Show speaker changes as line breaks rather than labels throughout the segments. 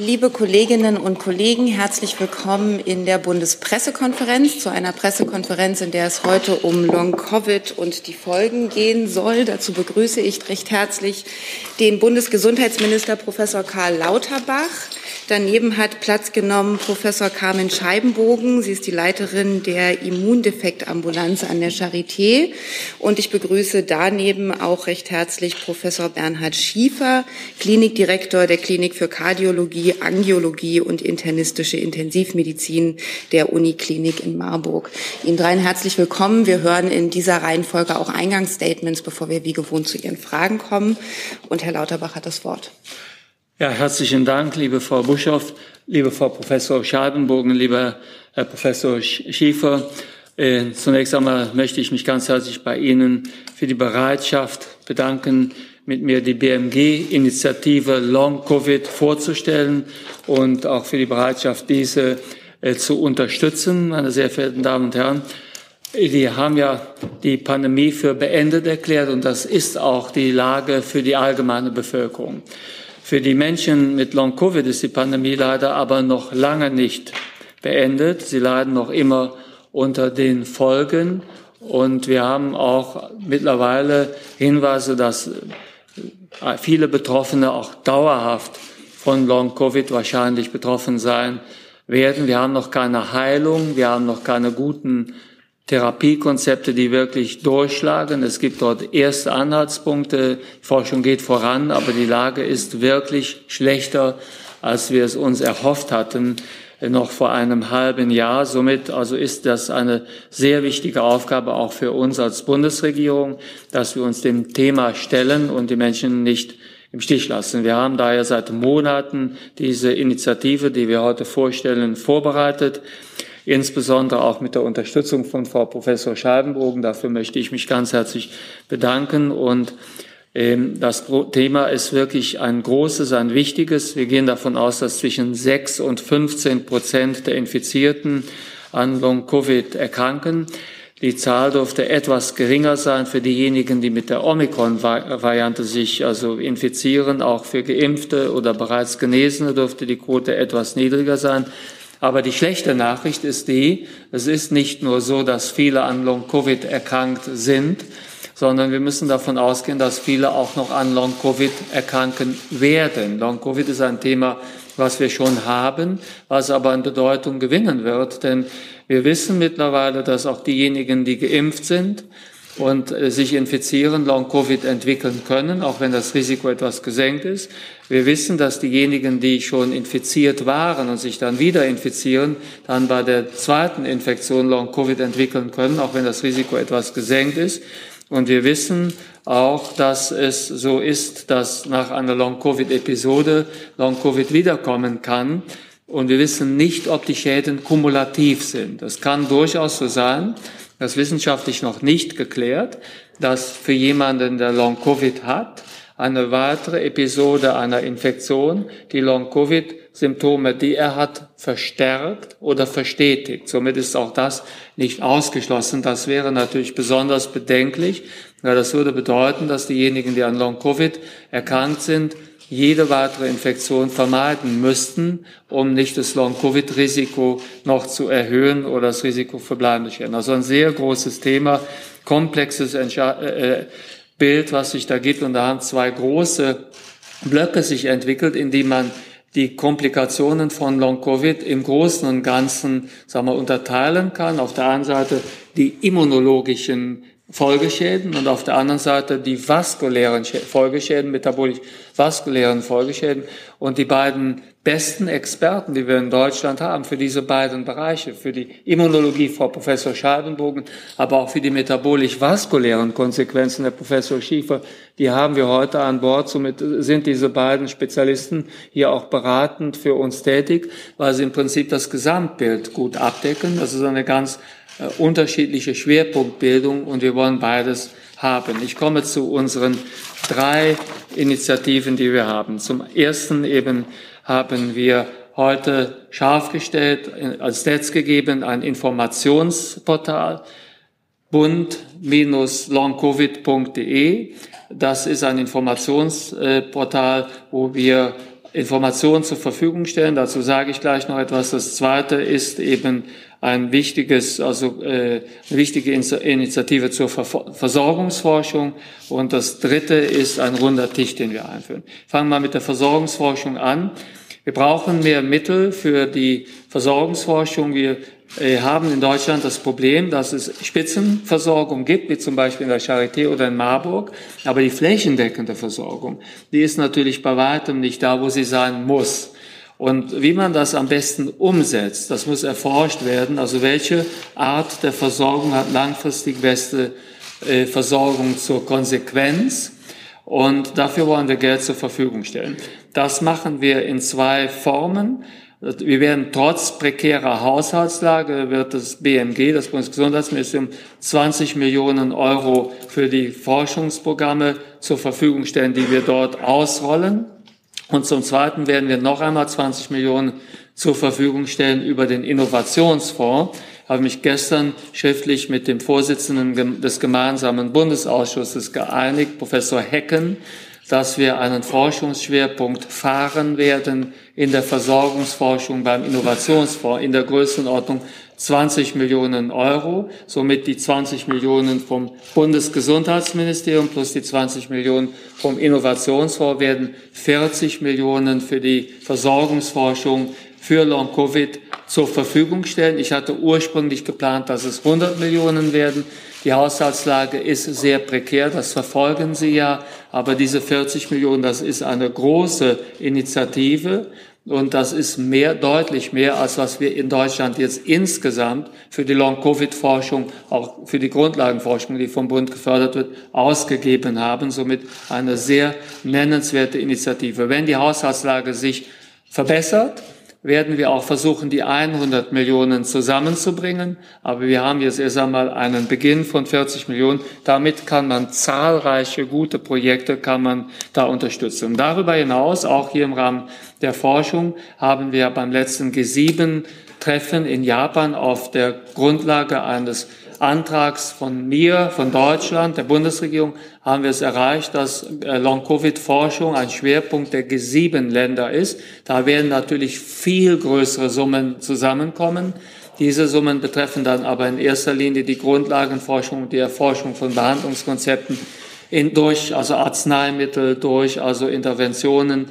Liebe Kolleginnen und Kollegen, herzlich willkommen in der Bundespressekonferenz, zu einer Pressekonferenz, in der es heute um Long-Covid und die Folgen gehen soll. Dazu begrüße ich recht herzlich den Bundesgesundheitsminister Professor Karl Lauterbach, Daneben hat Platz genommen Professor Carmen Scheibenbogen. Sie ist die Leiterin der Immundefektambulanz an der Charité. Und ich begrüße daneben auch recht herzlich Professor Bernhard Schiefer, Klinikdirektor der Klinik für Kardiologie, Angiologie und internistische Intensivmedizin der Uniklinik in Marburg. Ihnen dreien herzlich willkommen. Wir hören in dieser Reihenfolge auch Eingangsstatements, bevor wir wie gewohnt zu Ihren Fragen kommen. Und Herr Lauterbach hat das Wort.
Ja, herzlichen Dank, liebe Frau Buschoff, liebe Frau Professor Scheibenbogen, lieber Herr Professor Schiefer. Äh, zunächst einmal möchte ich mich ganz herzlich bei Ihnen für die Bereitschaft bedanken, mit mir die BMG-Initiative Long Covid vorzustellen und auch für die Bereitschaft, diese äh, zu unterstützen. Meine sehr verehrten Damen und Herren, wir haben ja die Pandemie für beendet erklärt und das ist auch die Lage für die allgemeine Bevölkerung. Für die Menschen mit Long-Covid ist die Pandemie leider aber noch lange nicht beendet. Sie leiden noch immer unter den Folgen. Und wir haben auch mittlerweile Hinweise, dass äh, viele Betroffene auch dauerhaft von Long-Covid wahrscheinlich betroffen sein werden. Wir haben noch keine Heilung, wir haben noch keine guten Therapiekonzepte, die wirklich durchschlagen. Es gibt dort erste Anhaltspunkte. Die Forschung geht voran, aber die Lage ist wirklich schlechter, als wir es uns erhofft hatten noch vor einem halben Jahr. Somit also ist das eine sehr wichtige Aufgabe auch für uns als Bundesregierung, dass wir uns dem Thema stellen und die Menschen nicht im Stich lassen. Wir haben daher seit Monaten diese Initiative, die wir heute vorstellen, vorbereitet insbesondere auch mit der Unterstützung von Frau Professor Scheibenbogen. Dafür möchte ich mich ganz herzlich bedanken und ähm, das Thema ist wirklich ein großes, ein wichtiges. Wir gehen davon aus, dass zwischen 6 und 15 Prozent der Infizierten an Long-Covid erkranken. Die Zahl dürfte etwas geringer sein für diejenigen, die mit der Omikron-Variante sich also infizieren. Auch für Geimpfte oder bereits Genesene dürfte die Quote etwas niedriger sein. Aber die schlechte Nachricht ist die, es ist nicht nur so, dass viele an Long-Covid erkrankt sind, sondern wir müssen davon ausgehen, dass viele auch noch an Long-Covid erkranken werden. Long-Covid ist ein Thema, was wir schon haben, was aber an Bedeutung gewinnen wird, denn wir wissen mittlerweile, dass auch diejenigen, die geimpft sind, und äh, sich infizieren, Long-Covid entwickeln können, auch wenn das Risiko etwas gesenkt ist. Wir wissen, dass diejenigen, die schon infiziert waren und sich dann wieder infizieren, dann bei der zweiten Infektion Long-Covid entwickeln können, auch wenn das Risiko etwas gesenkt ist. Und wir wissen auch, dass es so ist, dass nach einer Long-Covid-Episode Long-Covid wiederkommen kann. Und wir wissen nicht, ob die Schäden kumulativ sind. Das kann durchaus so sein. Das ist wissenschaftlich noch nicht geklärt, dass für jemanden, der Long-Covid hat, eine weitere Episode einer Infektion die Long-Covid-Symptome, die er hat, verstärkt oder verstetigt. Somit ist auch das nicht ausgeschlossen. Das wäre natürlich besonders bedenklich, weil das würde bedeuten, dass diejenigen, die an Long-Covid erkrankt sind, jede weitere Infektion vermeiden müssten, um nicht das Long-Covid-Risiko noch zu erhöhen oder das Risiko für bleibende Schäden. Also ein sehr großes Thema, komplexes Entsche äh, Bild, was sich da gibt. Und da haben zwei große Blöcke sich entwickelt, in die man die Komplikationen von Long-Covid im Großen und Ganzen sagen wir, unterteilen kann. Auf der einen Seite die immunologischen Folgeschäden und auf der anderen Seite die vaskulären Folgeschäden, metabolisch-vaskulären Folgeschäden. Und die beiden besten Experten, die wir in Deutschland haben für diese beiden Bereiche, für die Immunologie, Frau Professor Scheibenbogen, aber auch für die metabolisch-vaskulären Konsequenzen, Herr Professor Schiefer, die haben wir heute an Bord. Somit sind diese beiden Spezialisten hier auch beratend für uns tätig, weil sie im Prinzip das Gesamtbild gut abdecken. Das ist eine ganz unterschiedliche Schwerpunktbildung und wir wollen beides haben. Ich komme zu unseren drei Initiativen, die wir haben. Zum ersten eben haben wir heute scharf gestellt, äh, als Netz gegeben, ein Informationsportal bund-longcovid.de. Das ist ein Informationsportal, wo wir Informationen zur Verfügung stellen. Dazu sage ich gleich noch etwas. Das zweite ist eben ein wichtiges, also äh, eine wichtige Initiative zur Versorgungsforschung. Und das dritte ist ein runder Tisch, den wir einführen. Fangen wir mit der Versorgungsforschung an. Wir brauchen mehr Mittel für die Versorgungsforschung. Wir haben in Deutschland das Problem, dass es Spitzenversorgung gibt, wie zum Beispiel in der Charité oder in Marburg. Aber die flächendeckende Versorgung, die ist natürlich bei weitem nicht da, wo sie sein muss. Und wie man das am besten umsetzt, das muss erforscht werden. Also welche Art der Versorgung hat langfristig beste äh, Versorgung zur Konsequenz? Und dafür wollen wir Geld zur Verfügung stellen. Das machen wir in zwei Formen. Wir werden trotz prekärer Haushaltslage, wird das BMG, das Bundesgesundheitsministerium, 20 Millionen Euro für die Forschungsprogramme zur Verfügung stellen, die wir dort ausrollen. Und zum Zweiten werden wir noch einmal 20 Millionen zur Verfügung stellen über den Innovationsfonds. Ich habe mich gestern schriftlich mit dem Vorsitzenden des gemeinsamen Bundesausschusses geeinigt, Professor Hecken, dass wir einen Forschungsschwerpunkt fahren werden in der Versorgungsforschung beim Innovationsfonds in der Größenordnung 20 Millionen Euro, somit die 20 Millionen vom Bundesgesundheitsministerium plus die 20 Millionen vom Innovationsfonds werden 40 Millionen für die Versorgungsforschung für Long-Covid zur Verfügung stellen. Ich hatte ursprünglich geplant, dass es 100 Millionen werden. Die Haushaltslage ist sehr prekär, das verfolgen Sie ja. Aber diese 40 Millionen, das ist eine große Initiative. Und das ist mehr, deutlich mehr, als was wir in Deutschland jetzt insgesamt für die Long-Covid-Forschung, auch für die Grundlagenforschung, die vom Bund gefördert wird, ausgegeben haben. Somit eine sehr nennenswerte Initiative. Wenn die Haushaltslage sich verbessert, werden wir auch versuchen, die 100 Millionen zusammenzubringen. Aber wir haben jetzt erst einmal einen Beginn von 40 Millionen. Damit kann man zahlreiche gute Projekte kann man da unterstützen. Und darüber hinaus, auch hier im Rahmen der Forschung, haben wir beim letzten G7 Treffen in Japan auf der Grundlage eines Antrags von mir, von Deutschland, der Bundesregierung, haben wir es erreicht, dass äh, Long-Covid-Forschung ein Schwerpunkt der G7-Länder ist. Da werden natürlich viel größere Summen zusammenkommen. Diese Summen betreffen dann aber in erster Linie die Grundlagenforschung, die Erforschung von Behandlungskonzepten in, durch also Arzneimittel, durch also Interventionen,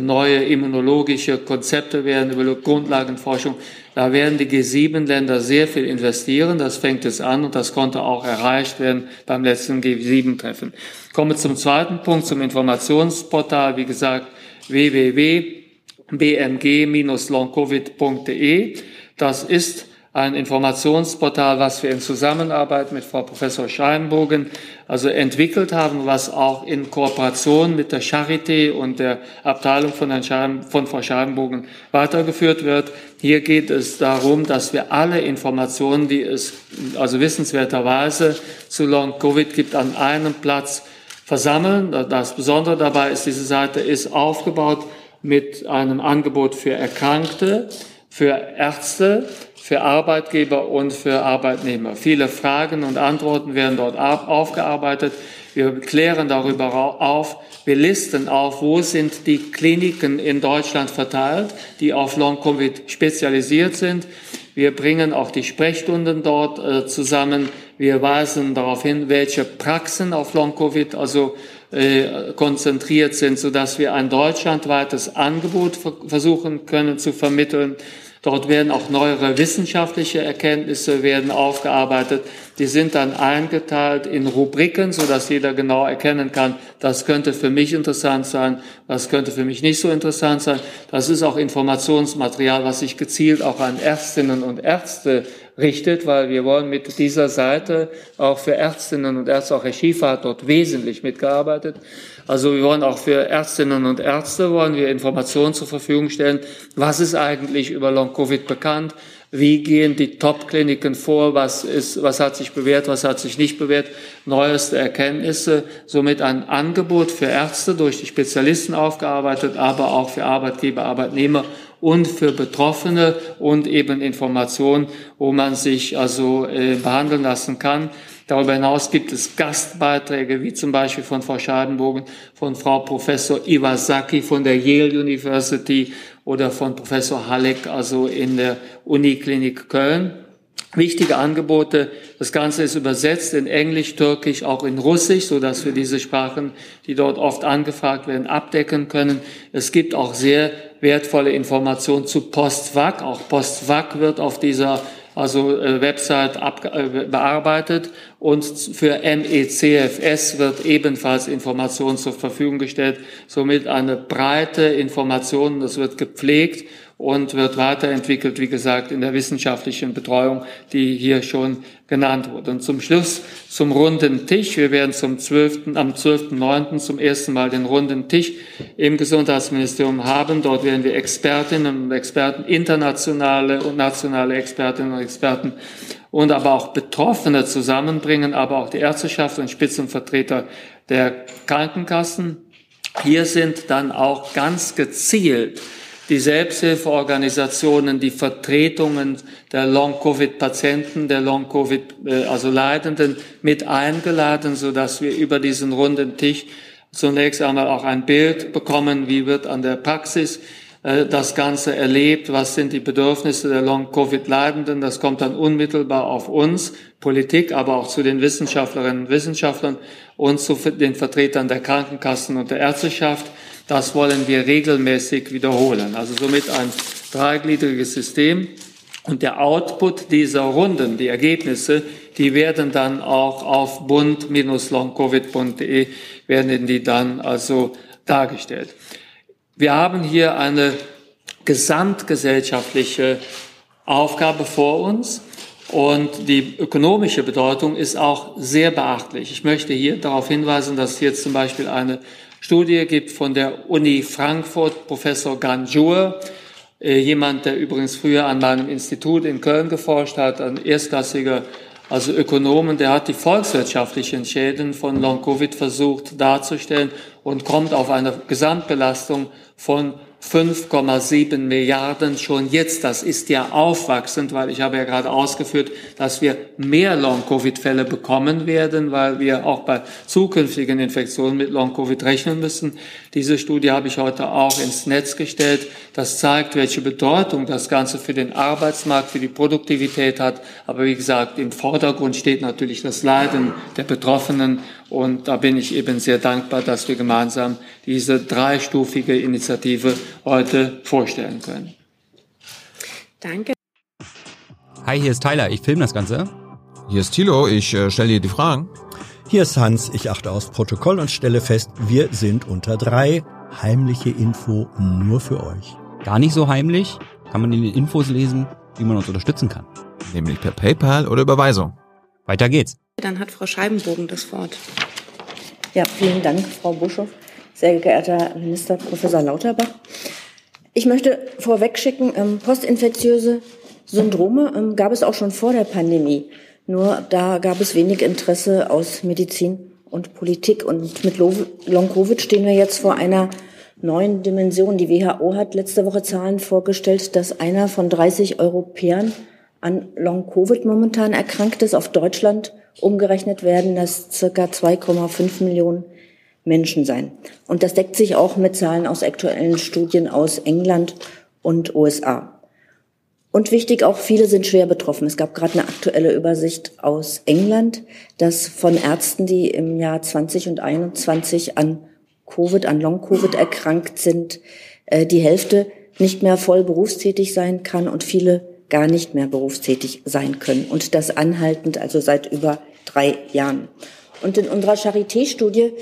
neue immunologische Konzepte werden über Grundlagenforschung da werden die G7-Länder sehr viel investieren. Das fängt jetzt an und das konnte auch erreicht werden beim letzten G7-Treffen. Komme zum zweiten Punkt, zum Informationsportal. Wie gesagt, www.bmg-longcovid.de. Das ist ein Informationsportal, was wir in Zusammenarbeit mit Frau Professor Scheinbogen also entwickelt haben, was auch in Kooperation mit der Charité und der Abteilung von, Herrn von Frau Scheinbogen weitergeführt wird. Hier geht es darum, dass wir alle Informationen, die es also wissenswerterweise zu Long Covid gibt, an einem Platz versammeln. Das Besondere dabei ist, diese Seite ist aufgebaut mit einem Angebot für Erkrankte, für Ärzte, für Arbeitgeber und für Arbeitnehmer. Viele Fragen und Antworten werden dort aufgearbeitet. Wir klären darüber auf, wir listen auf, wo sind die Kliniken in Deutschland verteilt, die auf Long-Covid spezialisiert sind. Wir bringen auch die Sprechstunden dort äh, zusammen. Wir weisen darauf hin, welche Praxen auf Long-Covid also äh, konzentriert sind, sodass wir ein deutschlandweites Angebot versuchen können zu vermitteln. Dort werden auch neuere wissenschaftliche Erkenntnisse werden aufgearbeitet. Die sind dann eingeteilt in Rubriken, so dass jeder genau erkennen kann, das könnte für mich interessant sein, das könnte für mich nicht so interessant sein. Das ist auch Informationsmaterial, was sich gezielt auch an Ärztinnen und Ärzte richtet, weil wir wollen mit dieser Seite auch für Ärztinnen und Ärzte, auch Herr Schiefer hat dort wesentlich mitgearbeitet. Also wir wollen auch für Ärztinnen und Ärzte wollen wir Informationen zur Verfügung stellen. Was ist eigentlich über Long-Covid bekannt? Wie gehen die Top-Kliniken vor? Was ist, was hat sich bewährt? Was hat sich nicht bewährt? Neueste Erkenntnisse. Somit ein Angebot für Ärzte durch die Spezialisten aufgearbeitet, aber auch für Arbeitgeber, Arbeitnehmer und für Betroffene und eben Informationen, wo man sich also äh, behandeln lassen kann. Darüber hinaus gibt es Gastbeiträge, wie zum Beispiel von Frau Schadenbogen, von Frau Professor Iwasaki von der Yale University oder von Professor Halleck, also in der Uniklinik Köln wichtige Angebote. Das Ganze ist übersetzt in Englisch, Türkisch, auch in Russisch, so dass wir diese Sprachen, die dort oft angefragt werden, abdecken können. Es gibt auch sehr wertvolle Informationen zu Postvac. Auch Postvac wird auf dieser also äh, Website ab, äh, bearbeitet und für MECFS wird ebenfalls Informationen zur Verfügung gestellt, somit eine breite Information, das wird gepflegt und wird weiterentwickelt, wie gesagt, in der wissenschaftlichen Betreuung, die hier schon genannt wurde. Und zum Schluss zum runden Tisch. Wir werden zum 12., am 12.9. zum ersten Mal den runden Tisch im Gesundheitsministerium haben. Dort werden wir Expertinnen und Experten, internationale und nationale Expertinnen und Experten und aber auch Betroffene zusammenbringen, aber auch die Ärzteschaft und Spitzenvertreter der Krankenkassen. Hier sind dann auch ganz gezielt die Selbsthilfeorganisationen, die Vertretungen der Long-Covid-Patienten, der Long-Covid, äh, also Leidenden mit eingeladen, so dass wir über diesen runden Tisch zunächst einmal auch ein Bild bekommen, wie wird an der Praxis äh, das Ganze erlebt, was sind die Bedürfnisse der Long-Covid-Leidenden. Das kommt dann unmittelbar auf uns, Politik, aber auch zu den Wissenschaftlerinnen und Wissenschaftlern und zu den Vertretern der Krankenkassen und der Ärzteschaft. Das wollen wir regelmäßig wiederholen. Also somit ein dreigliedriges System. Und der Output dieser Runden, die Ergebnisse, die werden dann auch auf bund-longcovid.de werden die dann also dargestellt. Wir haben hier eine gesamtgesellschaftliche Aufgabe vor uns und die ökonomische Bedeutung ist auch sehr beachtlich. Ich möchte hier darauf hinweisen, dass hier zum Beispiel eine Studie gibt von der Uni Frankfurt, Professor Ganjour, äh, jemand, der übrigens früher an meinem Institut in Köln geforscht hat, ein erstklassiger also Ökonomen, der hat die volkswirtschaftlichen Schäden von Long-Covid versucht darzustellen und kommt auf eine Gesamtbelastung von 5,7 Milliarden schon jetzt. Das ist ja aufwachsend, weil ich habe ja gerade ausgeführt, dass wir mehr Long-Covid-Fälle bekommen werden, weil wir auch bei zukünftigen Infektionen mit Long-Covid rechnen müssen. Diese Studie habe ich heute auch ins Netz gestellt. Das zeigt, welche Bedeutung das Ganze für den Arbeitsmarkt, für die Produktivität hat. Aber wie gesagt, im Vordergrund steht natürlich das Leiden der Betroffenen. Und da bin ich eben sehr dankbar, dass wir gemeinsam diese dreistufige Initiative heute vorstellen können.
Danke.
Hi, hier ist Tyler. Ich filme das Ganze.
Hier ist Thilo. Ich äh, stelle dir die Fragen.
Hier ist Hans. Ich achte aufs Protokoll und stelle fest, wir sind unter drei. Heimliche Info nur für euch.
Gar nicht so heimlich. Kann man in den Infos lesen, wie man uns unterstützen kann.
Nämlich per PayPal oder Überweisung.
Weiter geht's.
Dann hat Frau Scheibenbogen das Wort.
Ja, vielen Dank, Frau Buschow. Sehr geehrter Minister Professor Lauterbach. Ich möchte vorweg schicken, ähm, postinfektiöse Syndrome ähm, gab es auch schon vor der Pandemie. Nur da gab es wenig Interesse aus Medizin und Politik. Und mit Long-Covid stehen wir jetzt vor einer neuen Dimension. Die WHO hat letzte Woche Zahlen vorgestellt, dass einer von 30 Europäern an Long-Covid momentan erkrankt ist. Auf Deutschland umgerechnet werden das circa 2,5 Millionen Menschen sein. Und das deckt sich auch mit Zahlen aus aktuellen Studien aus England und USA. Und wichtig, auch viele sind schwer betroffen. Es gab gerade eine aktuelle Übersicht aus England, dass von Ärzten, die im Jahr 20 und 21 an Covid, an Long-Covid erkrankt sind, äh, die Hälfte nicht mehr voll berufstätig sein kann und viele gar nicht mehr berufstätig sein können. Und das anhaltend, also seit über drei Jahren. Und in unserer Charité-Studie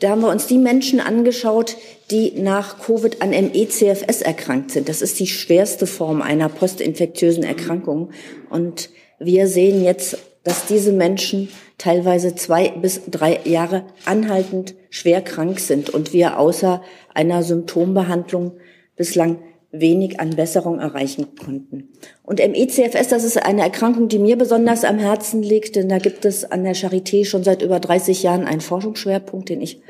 da haben wir uns die Menschen angeschaut, die nach Covid an ME-CFS erkrankt sind. Das ist die schwerste Form einer postinfektiösen Erkrankung. Und wir sehen jetzt, dass diese Menschen teilweise zwei bis drei Jahre anhaltend schwer krank sind und wir außer einer Symptombehandlung bislang wenig an Besserung erreichen konnten. Und MECFS, das ist eine Erkrankung, die mir besonders am Herzen liegt, denn da gibt es an der Charité schon seit über 30 Jahren einen Forschungsschwerpunkt, den ich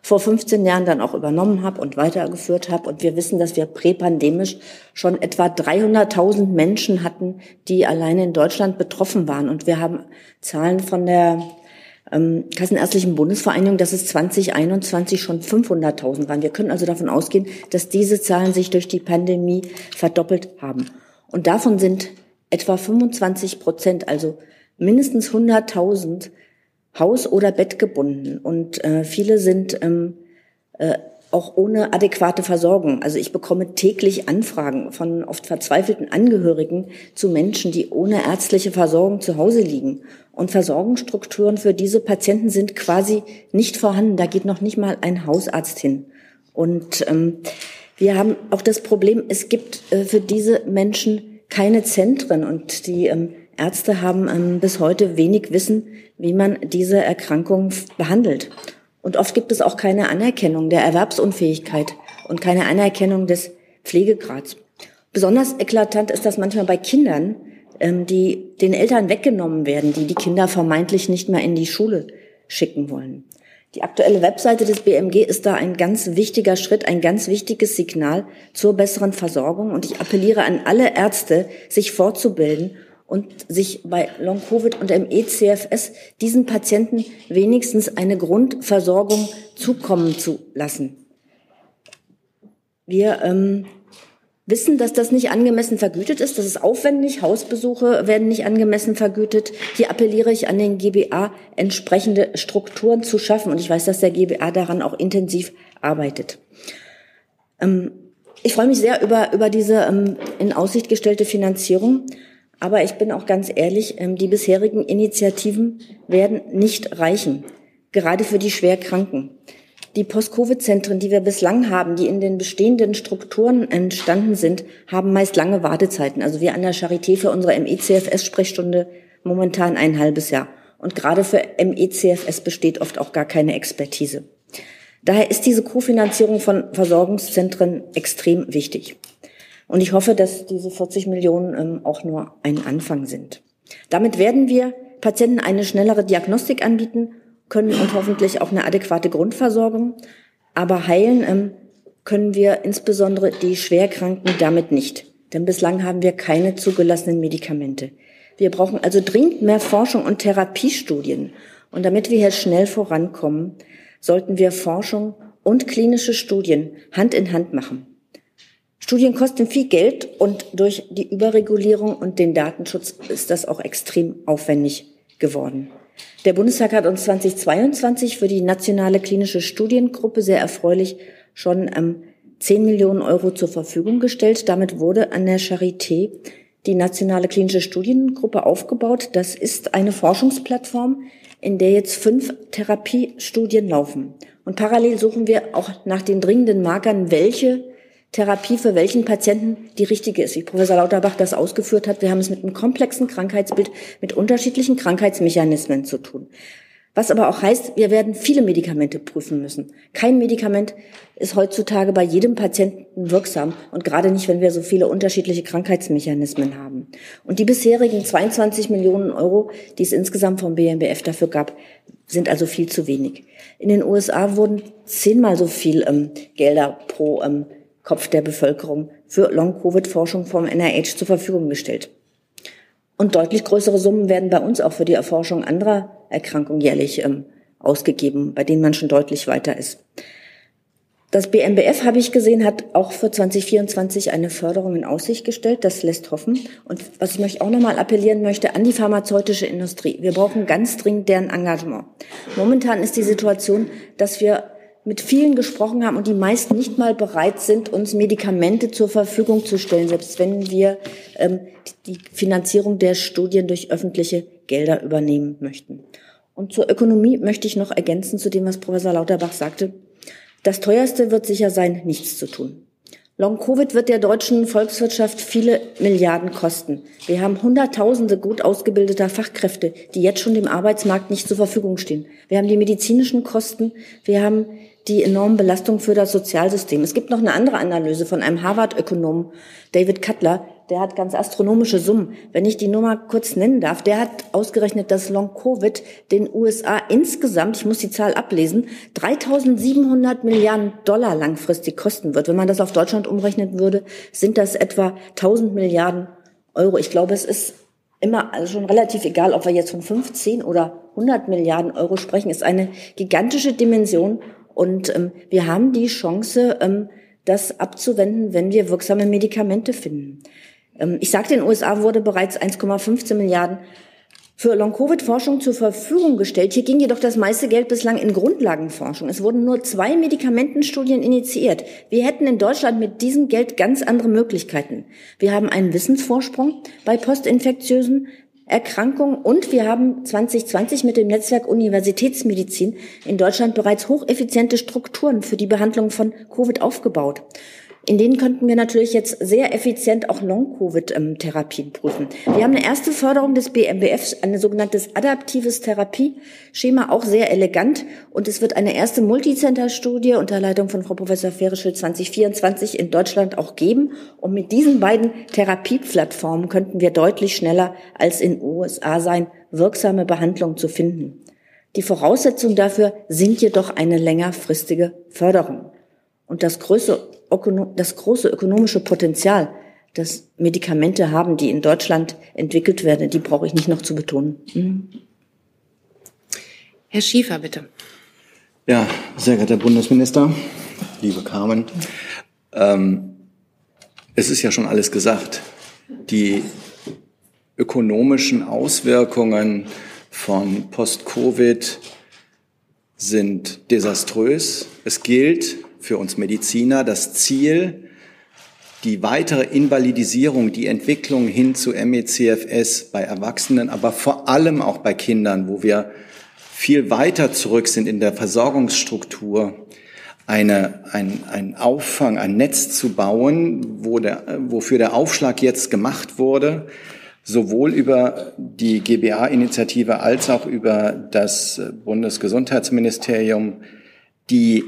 vor 15 Jahren dann auch übernommen habe und weitergeführt habe. Und wir wissen, dass wir präpandemisch schon etwa 300.000 Menschen hatten, die alleine in Deutschland betroffen waren. Und wir haben Zahlen von der ähm, Kassenärztlichen Bundesvereinigung, dass es 2021 schon 500.000 waren. Wir können also davon ausgehen, dass diese Zahlen sich durch die Pandemie verdoppelt haben. Und davon sind etwa 25 Prozent, also mindestens 100.000 Haus- oder Bett gebunden. Und äh, viele sind ähm, äh, auch ohne adäquate Versorgung. Also ich bekomme täglich Anfragen von oft verzweifelten Angehörigen zu Menschen, die ohne ärztliche Versorgung zu Hause liegen. Und Versorgungsstrukturen für diese Patienten sind quasi nicht vorhanden. Da geht noch nicht mal ein Hausarzt hin. Und ähm, wir haben auch das Problem, es gibt äh, für diese Menschen keine Zentren und die ähm, Ärzte haben ähm, bis heute wenig Wissen, wie man diese Erkrankung behandelt. Und oft gibt es auch keine Anerkennung der Erwerbsunfähigkeit und keine Anerkennung des Pflegegrads. Besonders eklatant ist das manchmal bei Kindern, ähm, die den Eltern weggenommen werden, die die Kinder vermeintlich nicht mehr in die Schule schicken wollen. Die aktuelle Webseite des BMG ist da ein ganz wichtiger Schritt, ein ganz wichtiges Signal zur besseren Versorgung. Und ich appelliere an alle Ärzte, sich fortzubilden und sich bei Long-Covid und MECFS diesen Patienten wenigstens eine Grundversorgung zukommen zu lassen. Wir ähm, wissen, dass das nicht angemessen vergütet ist. Das ist aufwendig. Hausbesuche werden nicht angemessen vergütet. Hier appelliere ich an den GBA, entsprechende Strukturen zu schaffen. Und ich weiß, dass der GBA daran auch intensiv arbeitet. Ähm, ich freue mich sehr über, über diese ähm, in Aussicht gestellte Finanzierung. Aber ich bin auch ganz ehrlich, ähm, die bisherigen Initiativen werden nicht reichen, gerade für die Schwerkranken. Die Post-Covid-Zentren, die wir bislang haben, die in den bestehenden Strukturen entstanden sind, haben meist lange Wartezeiten. Also wir an der Charité für unsere MECFS-Sprechstunde momentan ein halbes Jahr. Und gerade für MECFS besteht oft auch gar keine Expertise. Daher ist diese Kofinanzierung von Versorgungszentren extrem wichtig. Und ich hoffe, dass diese 40 Millionen ähm, auch nur ein Anfang sind. Damit werden wir Patienten eine schnellere Diagnostik anbieten können und hoffentlich auch eine adäquate Grundversorgung. Aber heilen ähm, können wir insbesondere die Schwerkranken damit nicht. Denn bislang haben wir keine zugelassenen Medikamente. Wir brauchen also dringend mehr Forschung und Therapiestudien. Und damit wir hier schnell vorankommen, sollten wir Forschung und klinische Studien Hand in Hand machen. Studien kosten viel Geld und durch die Überregulierung und den Datenschutz ist das auch extrem aufwendig geworden. Der Bundestag hat uns 2022 für die nationale klinische Studiengruppe sehr erfreulich schon ähm, 10 Millionen Euro zur Verfügung gestellt. Damit wurde an der Charité die nationale klinische Studiengruppe aufgebaut. Das ist eine Forschungsplattform, in der jetzt fünf Therapiestudien laufen. Und parallel suchen wir auch nach den dringenden Markern, welche Therapie für welchen Patienten die richtige ist. Wie Professor Lauterbach das ausgeführt hat, wir haben es mit einem komplexen Krankheitsbild mit unterschiedlichen Krankheitsmechanismen zu tun. Was aber auch heißt, wir werden viele Medikamente prüfen müssen. Kein Medikament ist heutzutage bei jedem Patienten wirksam und gerade nicht, wenn wir so viele unterschiedliche Krankheitsmechanismen haben. Und die bisherigen 22 Millionen Euro, die es insgesamt vom BMBF dafür gab, sind also viel zu wenig. In den USA wurden zehnmal so viel ähm, Gelder pro ähm, Kopf der Bevölkerung für Long-Covid-Forschung vom NIH zur Verfügung gestellt. Und deutlich größere Summen werden bei uns auch für die Erforschung anderer Erkrankungen jährlich ähm, ausgegeben, bei denen man schon deutlich weiter ist. Das BMBF, habe ich gesehen, hat auch für 2024 eine Förderung in Aussicht gestellt. Das lässt hoffen. Und was ich auch nochmal appellieren möchte an die pharmazeutische Industrie. Wir brauchen ganz dringend deren Engagement. Momentan ist die Situation, dass wir mit vielen gesprochen haben und die meisten nicht mal bereit sind, uns Medikamente zur Verfügung zu stellen, selbst wenn wir ähm, die Finanzierung der Studien durch öffentliche Gelder übernehmen möchten. Und zur Ökonomie möchte ich noch ergänzen zu dem, was Professor Lauterbach sagte. Das teuerste wird sicher sein, nichts zu tun. Long-Covid wird der deutschen Volkswirtschaft viele Milliarden kosten. Wir haben Hunderttausende gut ausgebildeter Fachkräfte, die jetzt schon dem Arbeitsmarkt nicht zur Verfügung stehen. Wir haben die medizinischen Kosten, wir haben die enormen Belastungen für das Sozialsystem. Es gibt noch eine andere Analyse von einem Harvard-Ökonom, David Cutler, der hat ganz astronomische Summen. Wenn ich die Nummer kurz nennen darf, der hat ausgerechnet, dass Long-Covid den USA insgesamt, ich muss die Zahl ablesen, 3700 Milliarden Dollar langfristig kosten wird. Wenn man das auf Deutschland umrechnen würde, sind das etwa 1000 Milliarden Euro. Ich glaube, es ist immer also schon relativ egal, ob wir jetzt von 15 oder 100 Milliarden Euro sprechen, ist eine gigantische Dimension. Und ähm, wir haben die Chance, ähm, das abzuwenden, wenn wir wirksame Medikamente finden. Ähm, ich sagte, in den USA wurde bereits 1,15 Milliarden für Long-Covid-Forschung zur Verfügung gestellt. Hier ging jedoch das meiste Geld bislang in Grundlagenforschung. Es wurden nur zwei Medikamentenstudien initiiert. Wir hätten in Deutschland mit diesem Geld ganz andere Möglichkeiten. Wir haben einen Wissensvorsprung bei postinfektiösen Erkrankungen und wir haben 2020 mit dem Netzwerk Universitätsmedizin in Deutschland bereits hocheffiziente Strukturen für die Behandlung von Covid aufgebaut. In denen könnten wir natürlich jetzt sehr effizient auch Long-Covid-Therapien prüfen. Wir haben eine erste Förderung des BMBF, ein sogenanntes adaptives Therapieschema, auch sehr elegant. Und es wird eine erste Multicenter-Studie unter Leitung von Frau Professor Ferischel 2024 in Deutschland auch geben. Und mit diesen beiden Therapieplattformen könnten wir deutlich schneller als in USA sein, wirksame Behandlungen zu finden. Die Voraussetzung dafür sind jedoch eine längerfristige Förderung. Und das größte, das große ökonomische Potenzial, das Medikamente haben, die in Deutschland entwickelt werden, die brauche ich nicht noch zu betonen. Mhm.
Herr Schiefer, bitte.
Ja, sehr geehrter Bundesminister, liebe Carmen, ähm, es ist ja schon alles gesagt. Die ökonomischen Auswirkungen von Post-Covid sind desaströs. Es gilt, für uns Mediziner das Ziel, die weitere Invalidisierung, die Entwicklung hin zu MECFS bei Erwachsenen, aber vor allem auch bei Kindern, wo wir viel weiter zurück sind in der Versorgungsstruktur, eine, ein, ein Auffang, ein Netz zu bauen, wo der, wofür der Aufschlag jetzt gemacht wurde, sowohl über die GBA-Initiative als auch über das Bundesgesundheitsministerium, die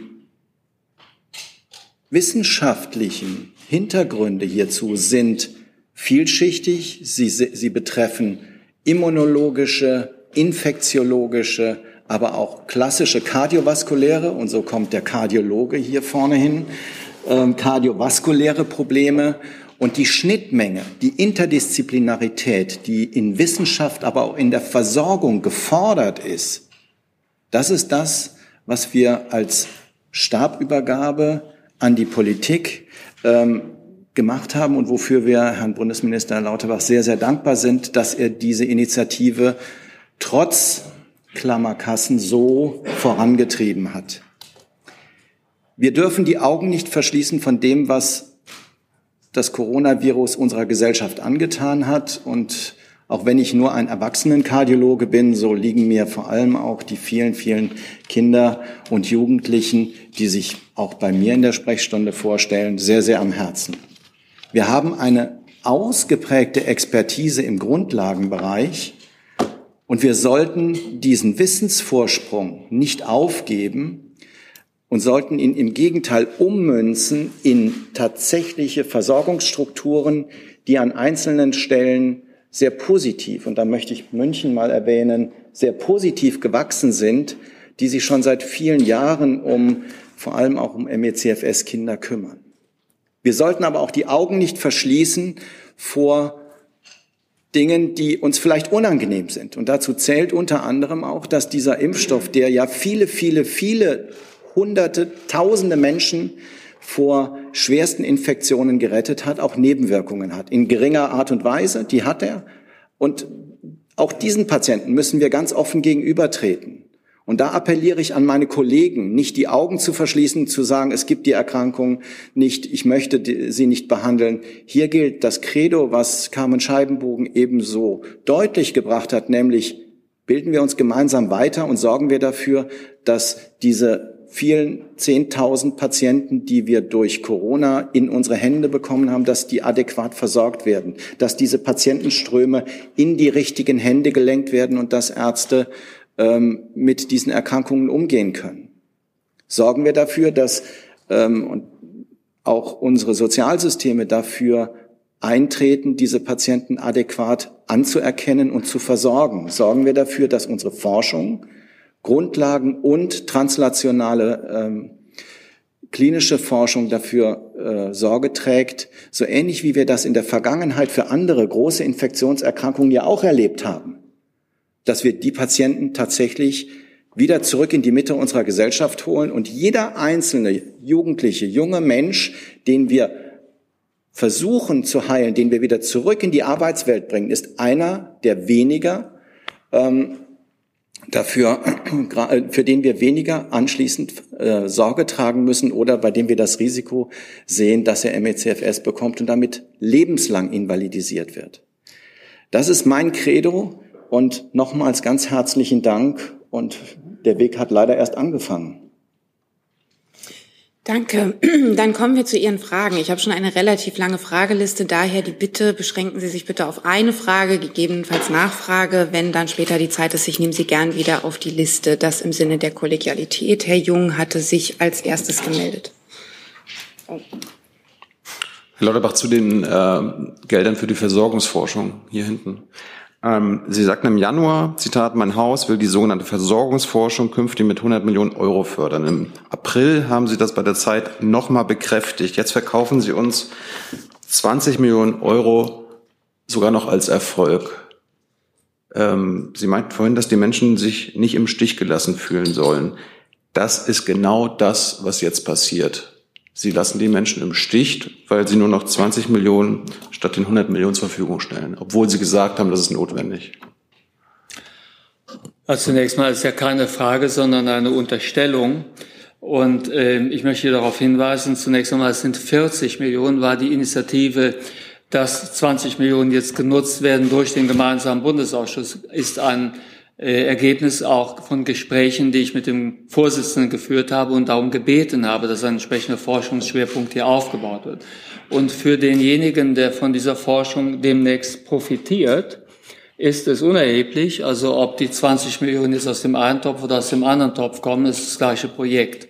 wissenschaftlichen Hintergründe hierzu sind vielschichtig. Sie, sie betreffen immunologische, infektiologische, aber auch klassische kardiovaskuläre, und so kommt der Kardiologe hier vorne hin, ähm, kardiovaskuläre Probleme und die Schnittmenge, die Interdisziplinarität, die in Wissenschaft, aber auch in der Versorgung gefordert ist, das ist das, was wir als Stabübergabe an die Politik ähm, gemacht haben und wofür wir Herrn Bundesminister Lauterbach sehr, sehr dankbar sind, dass er diese Initiative trotz Klammerkassen so vorangetrieben hat. Wir dürfen die Augen nicht verschließen von dem, was das Coronavirus unserer Gesellschaft angetan hat und auch wenn ich nur ein Erwachsenenkardiologe bin, so liegen mir vor allem auch die vielen, vielen Kinder und Jugendlichen, die sich auch bei mir in der Sprechstunde vorstellen, sehr, sehr am Herzen. Wir haben eine ausgeprägte Expertise im Grundlagenbereich und wir sollten diesen Wissensvorsprung nicht aufgeben und sollten ihn im Gegenteil ummünzen in tatsächliche Versorgungsstrukturen, die an einzelnen Stellen sehr positiv, und da möchte ich München mal erwähnen, sehr positiv gewachsen sind, die sich schon seit vielen Jahren um vor allem auch um MECFS-Kinder kümmern. Wir sollten aber auch die Augen nicht verschließen vor Dingen, die uns vielleicht unangenehm sind. Und dazu zählt unter anderem auch, dass dieser Impfstoff, der ja viele, viele, viele Hunderte, Tausende Menschen vor schwersten Infektionen gerettet hat, auch Nebenwirkungen hat. In geringer Art und Weise, die hat er. Und auch diesen Patienten müssen wir ganz offen gegenübertreten. Und da appelliere ich an meine Kollegen, nicht die Augen zu verschließen, zu sagen, es gibt die Erkrankung nicht, ich möchte sie nicht behandeln. Hier gilt das Credo, was Carmen Scheibenbogen ebenso deutlich gebracht hat, nämlich bilden wir uns gemeinsam weiter und sorgen wir dafür, dass diese vielen Zehntausend Patienten, die wir durch Corona in unsere Hände bekommen haben, dass die adäquat versorgt werden, dass diese Patientenströme in die richtigen Hände gelenkt werden und dass Ärzte ähm, mit diesen Erkrankungen umgehen können. Sorgen wir dafür, dass ähm, und auch unsere Sozialsysteme dafür eintreten, diese Patienten adäquat anzuerkennen und zu versorgen. Sorgen wir dafür, dass unsere Forschung Grundlagen und translationale ähm, klinische Forschung dafür äh, Sorge trägt, so ähnlich wie wir das in der Vergangenheit für andere große Infektionserkrankungen ja auch erlebt haben. dass wir die Patienten tatsächlich wieder zurück in die Mitte unserer Gesellschaft holen und jeder einzelne jugendliche, junge Mensch, den wir versuchen zu heilen, den wir wieder zurück in die Arbeitswelt bringen, ist einer der weniger, ähm, dafür, für den wir weniger anschließend äh, Sorge tragen müssen oder bei dem wir das Risiko sehen, dass er MECFS bekommt und damit lebenslang invalidisiert wird. Das ist mein Credo und nochmals ganz herzlichen Dank und der Weg hat leider erst angefangen.
Danke. Dann kommen wir zu Ihren Fragen. Ich habe schon eine relativ lange Frageliste, daher die Bitte, beschränken Sie sich bitte auf eine Frage, gegebenenfalls Nachfrage. Wenn dann später die Zeit ist, ich nehme Sie gern wieder auf die Liste. Das im Sinne der Kollegialität. Herr Jung hatte sich als erstes gemeldet.
Herr Lauterbach, zu den äh, Geldern für die Versorgungsforschung hier hinten. Ähm, Sie sagten im Januar, Zitat, mein Haus will die sogenannte Versorgungsforschung künftig mit 100 Millionen Euro fördern. Im April haben Sie das bei der Zeit nochmal bekräftigt. Jetzt verkaufen Sie uns 20 Millionen Euro sogar noch als Erfolg. Ähm, Sie meinten vorhin, dass die Menschen sich nicht im Stich gelassen fühlen sollen. Das ist genau das, was jetzt passiert. Sie lassen die Menschen im Stich, weil sie nur noch 20 Millionen statt den 100 Millionen zur Verfügung stellen, obwohl sie gesagt haben, das ist notwendig.
Also zunächst mal ist ja keine Frage, sondern eine Unterstellung. Und äh, ich möchte darauf hinweisen, zunächst einmal, es sind 40 Millionen, war die Initiative, dass 20 Millionen jetzt genutzt werden durch den gemeinsamen Bundesausschuss, ist ein äh, Ergebnis auch von Gesprächen, die ich mit dem Vorsitzenden geführt habe und darum gebeten habe, dass ein entsprechender Forschungsschwerpunkt hier aufgebaut wird. Und für denjenigen, der von dieser Forschung demnächst profitiert, ist es unerheblich, also ob die 20 Millionen jetzt aus dem einen Topf oder aus dem anderen Topf kommen, ist das gleiche Projekt.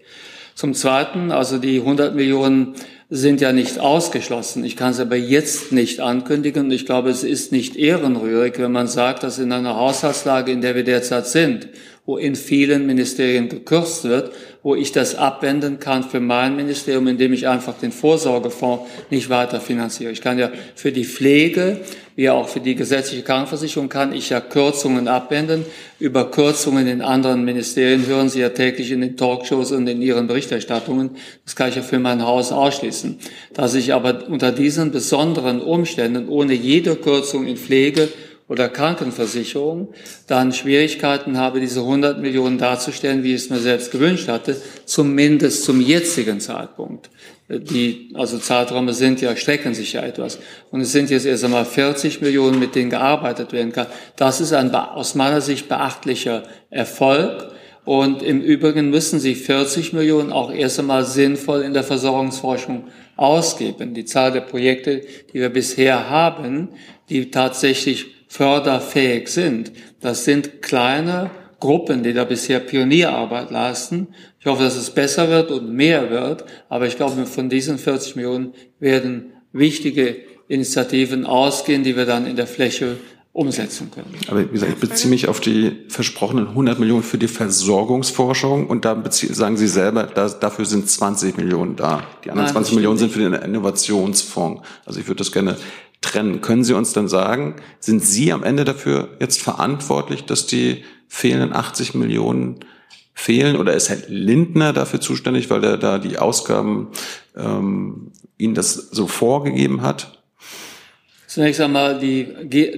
Zum Zweiten, also die 100 Millionen sind ja nicht ausgeschlossen. Ich kann es aber jetzt nicht ankündigen und ich glaube, es ist nicht ehrenrührig, wenn man sagt, dass in einer Haushaltslage, in der wir derzeit sind, wo in vielen Ministerien gekürzt wird, wo ich das abwenden kann für mein Ministerium, indem ich einfach den Vorsorgefonds nicht weiter finanziere. Ich kann ja für die Pflege wie auch für die gesetzliche Krankenversicherung kann ich ja Kürzungen abwenden. Über Kürzungen in anderen Ministerien hören Sie ja täglich in den Talkshows und in Ihren Berichterstattungen. Das kann ich ja für mein Haus ausschließen. Dass ich aber unter diesen besonderen Umständen ohne jede Kürzung in Pflege oder Krankenversicherung dann Schwierigkeiten habe, diese 100 Millionen darzustellen, wie ich es mir selbst gewünscht hatte, zumindest zum jetzigen Zeitpunkt. Die, also Zeiträume sind ja, strecken sich ja etwas. Und es sind jetzt erst einmal 40 Millionen, mit denen gearbeitet werden kann. Das ist ein aus meiner Sicht beachtlicher Erfolg. Und im Übrigen müssen Sie 40 Millionen auch erst einmal sinnvoll in der Versorgungsforschung ausgeben. Die Zahl der Projekte, die wir bisher haben, die tatsächlich förderfähig sind. Das sind kleine Gruppen, die da bisher Pionierarbeit leisten. Ich hoffe, dass es besser wird und mehr wird, aber ich glaube, von diesen 40 Millionen werden wichtige Initiativen ausgehen, die wir dann in der Fläche umsetzen können.
Aber wie gesagt, ich beziehe mich auf die versprochenen 100 Millionen für die Versorgungsforschung und da sagen Sie selber, da, dafür sind 20 Millionen da. Die anderen Nein, 20 Millionen sind für den Innovationsfonds. Also ich würde das gerne trennen. Können Sie uns dann sagen, sind Sie am Ende dafür jetzt verantwortlich, dass die fehlenden 80 Millionen fehlen oder ist Herr Lindner dafür zuständig, weil er da die Ausgaben ähm, Ihnen das so vorgegeben hat?
Zunächst einmal die,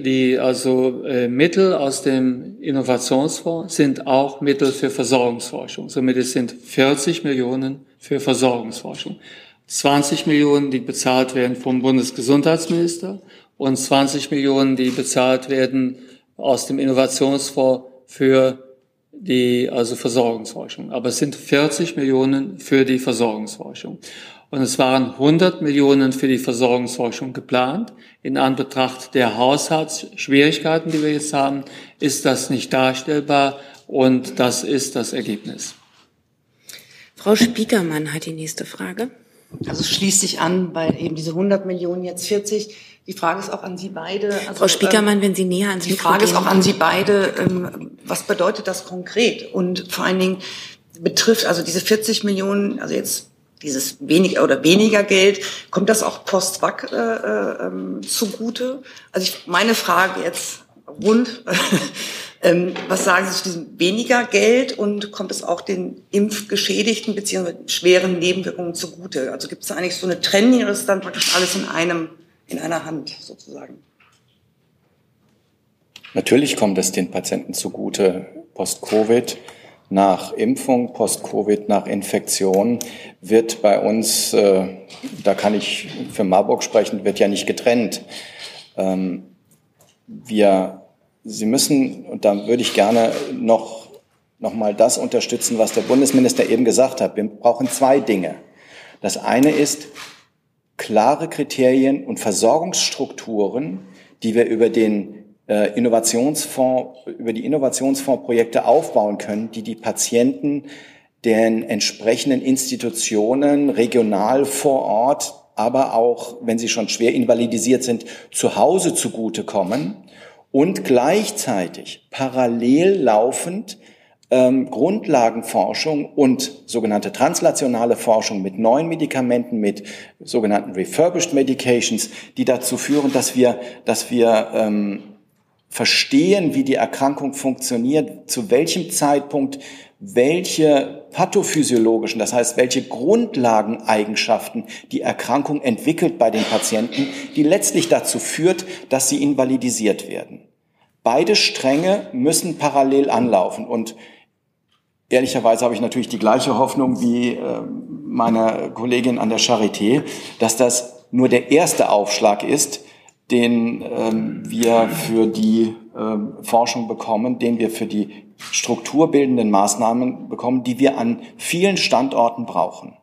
die also äh, Mittel aus dem Innovationsfonds sind auch Mittel für Versorgungsforschung. Somit es sind 40 Millionen für Versorgungsforschung. 20 Millionen, die bezahlt werden vom Bundesgesundheitsminister und 20 Millionen, die bezahlt werden aus dem Innovationsfonds für die also Versorgungsforschung. Aber es sind 40 Millionen für die Versorgungsforschung. Und es waren 100 Millionen für die Versorgungsforschung geplant. In Anbetracht der Haushaltsschwierigkeiten, die wir jetzt haben, ist das nicht darstellbar und das ist das Ergebnis.
Frau Spiekermann hat die nächste Frage.
Also schließt sich an, weil eben diese 100 Millionen jetzt 40. Die Frage ist auch an Sie beide.
Also, Frau Spiekermann, ähm, wenn Sie näher ans
Die Mikro Frage gehen. ist auch an Sie beide. Ähm, was bedeutet das konkret? Und vor allen Dingen betrifft also diese 40 Millionen, also jetzt dieses weniger oder weniger Geld, kommt das auch post-Wack äh, äh, zugute? Also ich, meine Frage jetzt rund Ähm, was sagen Sie zu diesem weniger Geld und kommt es auch den Impfgeschädigten bzw. schweren Nebenwirkungen zugute? Also gibt es da eigentlich so eine Trennung oder ist dann praktisch alles in einem, in einer Hand sozusagen?
Natürlich kommt es den Patienten zugute. Post-Covid nach Impfung, Post-Covid nach Infektion wird bei uns, äh, da kann ich für Marburg sprechen, wird ja nicht getrennt. Ähm, wir, Sie müssen, und da würde ich gerne noch, noch mal das unterstützen, was der Bundesminister eben gesagt hat. Wir brauchen zwei Dinge. Das eine ist klare Kriterien und Versorgungsstrukturen, die wir über den äh, Innovationsfonds, über die Innovationsfondsprojekte aufbauen können, die die Patienten den entsprechenden Institutionen regional vor Ort, aber auch, wenn sie schon schwer invalidisiert sind, zu Hause zugutekommen und gleichzeitig parallel laufend ähm, Grundlagenforschung und sogenannte translationale Forschung mit neuen Medikamenten, mit sogenannten refurbished medications, die dazu führen, dass wir, dass wir ähm, verstehen, wie die Erkrankung funktioniert, zu welchem Zeitpunkt welche pathophysiologischen, das heißt, welche Grundlageneigenschaften die Erkrankung entwickelt bei den Patienten, die letztlich dazu führt, dass sie invalidisiert werden. Beide Stränge müssen parallel anlaufen und ehrlicherweise habe ich natürlich die gleiche Hoffnung wie äh, meine Kollegin an der Charité, dass das nur der erste Aufschlag ist, den ähm, wir für die ähm, Forschung bekommen, den wir für die strukturbildenden Maßnahmen bekommen, die wir an vielen Standorten brauchen.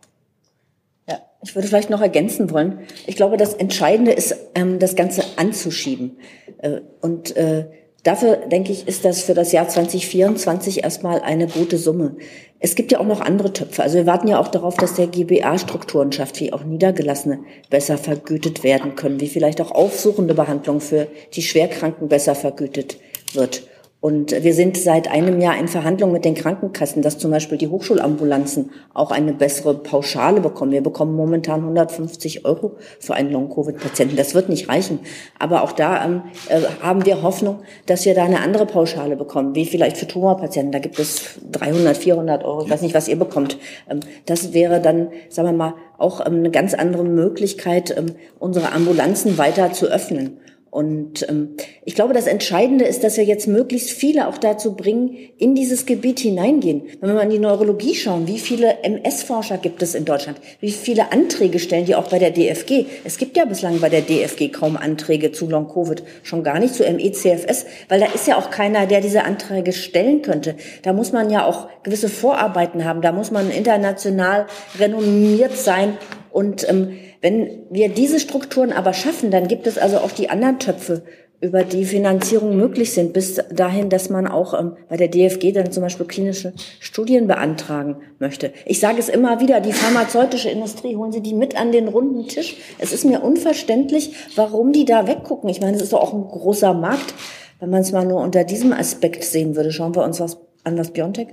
Ja, ich würde vielleicht noch ergänzen wollen. Ich glaube, das Entscheidende ist, ähm, das Ganze anzuschieben. Äh, und äh, Dafür, denke ich, ist das für das Jahr 2024 erstmal eine gute Summe. Es gibt ja auch noch andere Töpfe. Also wir warten ja auch darauf, dass der GBA Strukturen schafft, wie auch Niedergelassene besser vergütet werden können, wie vielleicht auch aufsuchende Behandlung für die Schwerkranken besser vergütet wird. Und wir sind seit einem Jahr in Verhandlungen mit den Krankenkassen, dass zum Beispiel die Hochschulambulanzen auch eine bessere Pauschale bekommen. Wir bekommen momentan 150 Euro für einen Long-Covid-Patienten. Das wird nicht reichen. Aber auch da ähm, äh, haben wir Hoffnung, dass wir da eine andere Pauschale bekommen, wie vielleicht für Tumorpatienten. Da gibt es 300, 400 Euro. Ich weiß nicht, was ihr bekommt. Ähm, das wäre dann, sagen wir mal, auch ähm, eine ganz andere Möglichkeit, unsere Ambulanzen weiter zu öffnen. Und ähm, ich glaube, das Entscheidende ist, dass wir jetzt möglichst viele auch dazu bringen, in dieses Gebiet hineingehen. Wenn wir mal in die Neurologie schauen, wie viele MS-Forscher gibt es in Deutschland? Wie viele Anträge stellen die auch bei der DFG? Es gibt ja bislang bei der DFG kaum Anträge zu Long-Covid, schon gar nicht zu MECFS, weil da ist ja auch keiner, der diese Anträge stellen könnte. Da muss man ja auch gewisse Vorarbeiten haben, da muss man international renommiert sein und ähm, wenn wir diese Strukturen aber schaffen, dann gibt es also auch die anderen Töpfe, über die Finanzierung möglich sind, bis dahin, dass man auch ähm, bei der DFG dann zum Beispiel klinische Studien beantragen möchte. Ich sage es immer wieder, die pharmazeutische Industrie, holen Sie die mit an den runden Tisch. Es ist mir unverständlich, warum die da weggucken. Ich meine, es ist doch auch ein großer Markt. Wenn man es mal nur unter diesem Aspekt sehen würde, schauen wir uns was an, was Biontech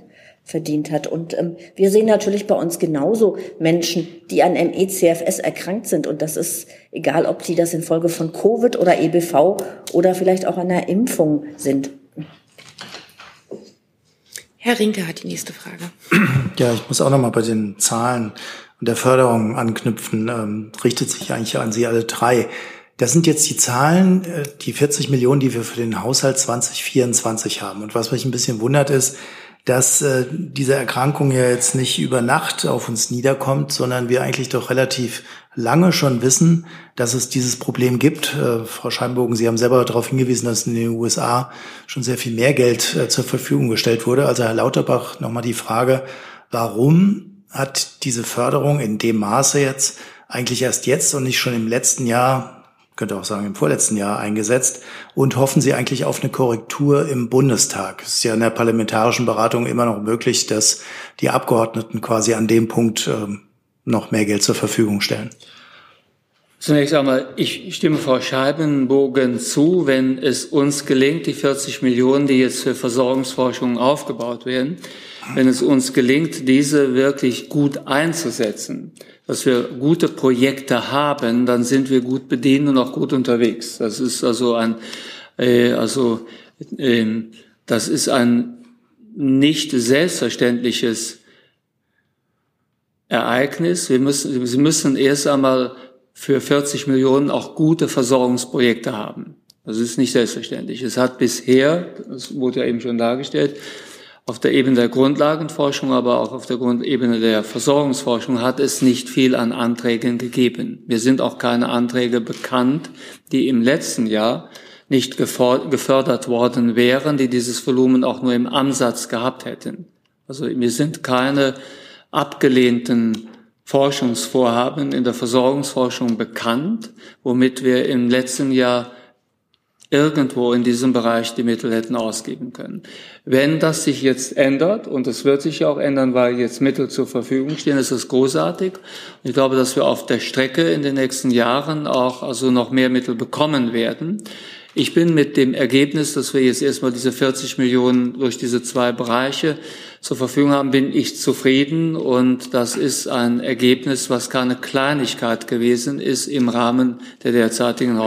verdient hat. Und ähm, wir sehen natürlich bei uns genauso Menschen, die an MECFS erkrankt sind. Und das ist egal, ob die das infolge von Covid oder EBV oder vielleicht auch einer Impfung sind.
Herr Rinke hat die nächste Frage.
Ja, ich muss auch noch mal bei den Zahlen und der Förderung anknüpfen. Ähm, richtet sich eigentlich an Sie alle drei. Das sind jetzt die Zahlen, äh, die 40 Millionen, die wir für den Haushalt 2024 haben. Und was mich ein bisschen wundert ist, dass äh, diese Erkrankung ja jetzt nicht über Nacht auf uns niederkommt, sondern wir eigentlich doch relativ lange schon wissen, dass es dieses Problem gibt. Äh, Frau Scheinbogen, Sie haben selber darauf hingewiesen, dass in den USA schon sehr viel mehr Geld äh, zur Verfügung gestellt wurde. Also Herr Lauterbach, nochmal die Frage, warum hat diese Förderung in dem Maße jetzt eigentlich erst jetzt und nicht schon im letzten Jahr könnte auch sagen im vorletzten Jahr eingesetzt und hoffen Sie eigentlich auf eine Korrektur im Bundestag? Es ist ja in der parlamentarischen Beratung immer noch möglich, dass die Abgeordneten quasi an dem Punkt ähm, noch mehr Geld zur Verfügung stellen.
Zunächst einmal, ich stimme Frau Scheibenbogen zu, wenn es uns gelingt, die 40 Millionen, die jetzt für Versorgungsforschung aufgebaut werden, wenn es uns gelingt, diese wirklich gut einzusetzen, dass wir gute Projekte haben, dann sind wir gut bedient und auch gut unterwegs. Das ist also ein, äh, also äh, das ist ein nicht selbstverständliches Ereignis. Wir müssen, Sie müssen erst einmal für 40 Millionen auch gute Versorgungsprojekte haben. Das ist nicht selbstverständlich. Es hat bisher, das wurde ja eben schon dargestellt, auf der Ebene der Grundlagenforschung, aber auch auf der Ebene der Versorgungsforschung hat es nicht viel an Anträgen gegeben. Mir sind auch keine Anträge bekannt, die im letzten Jahr nicht gefördert worden wären, die dieses Volumen auch nur im Ansatz gehabt hätten. Also mir sind keine abgelehnten Forschungsvorhaben in der Versorgungsforschung bekannt, womit wir im letzten Jahr irgendwo in diesem Bereich die Mittel hätten ausgeben können. Wenn das sich jetzt ändert, und es wird sich ja auch ändern, weil jetzt Mittel zur Verfügung stehen, ist es großartig. Ich glaube, dass wir auf der Strecke in den nächsten Jahren auch also noch mehr Mittel bekommen werden. Ich bin mit dem Ergebnis, dass wir jetzt erstmal diese 40 Millionen durch diese zwei Bereiche zur Verfügung haben, bin ich zufrieden. Und das ist ein Ergebnis, was keine Kleinigkeit gewesen ist im Rahmen der derzeitigen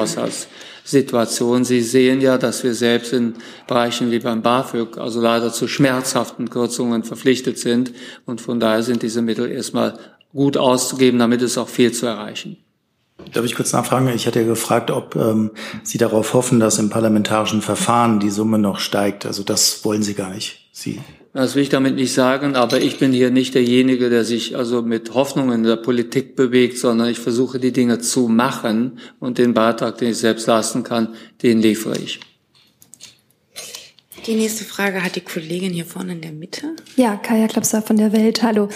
Haushaltssituation. Sie sehen ja, dass wir selbst in Bereichen wie beim BAföG also leider zu schmerzhaften Kürzungen verpflichtet sind. Und von daher sind diese Mittel erstmal gut auszugeben, damit es auch viel zu erreichen.
Darf ich kurz nachfragen? Ich hatte ja gefragt, ob ähm, Sie darauf hoffen, dass im parlamentarischen Verfahren die Summe noch steigt. Also das wollen Sie gar nicht. Sie
das will ich damit nicht sagen, aber ich bin hier nicht derjenige, der sich also mit Hoffnung in der Politik bewegt, sondern ich versuche die Dinge zu machen und den Beitrag, den ich selbst leisten kann, den liefere ich.
Die nächste Frage hat die Kollegin hier vorne in der Mitte.
Ja, Kaya Klapser von der Welt. Hallo.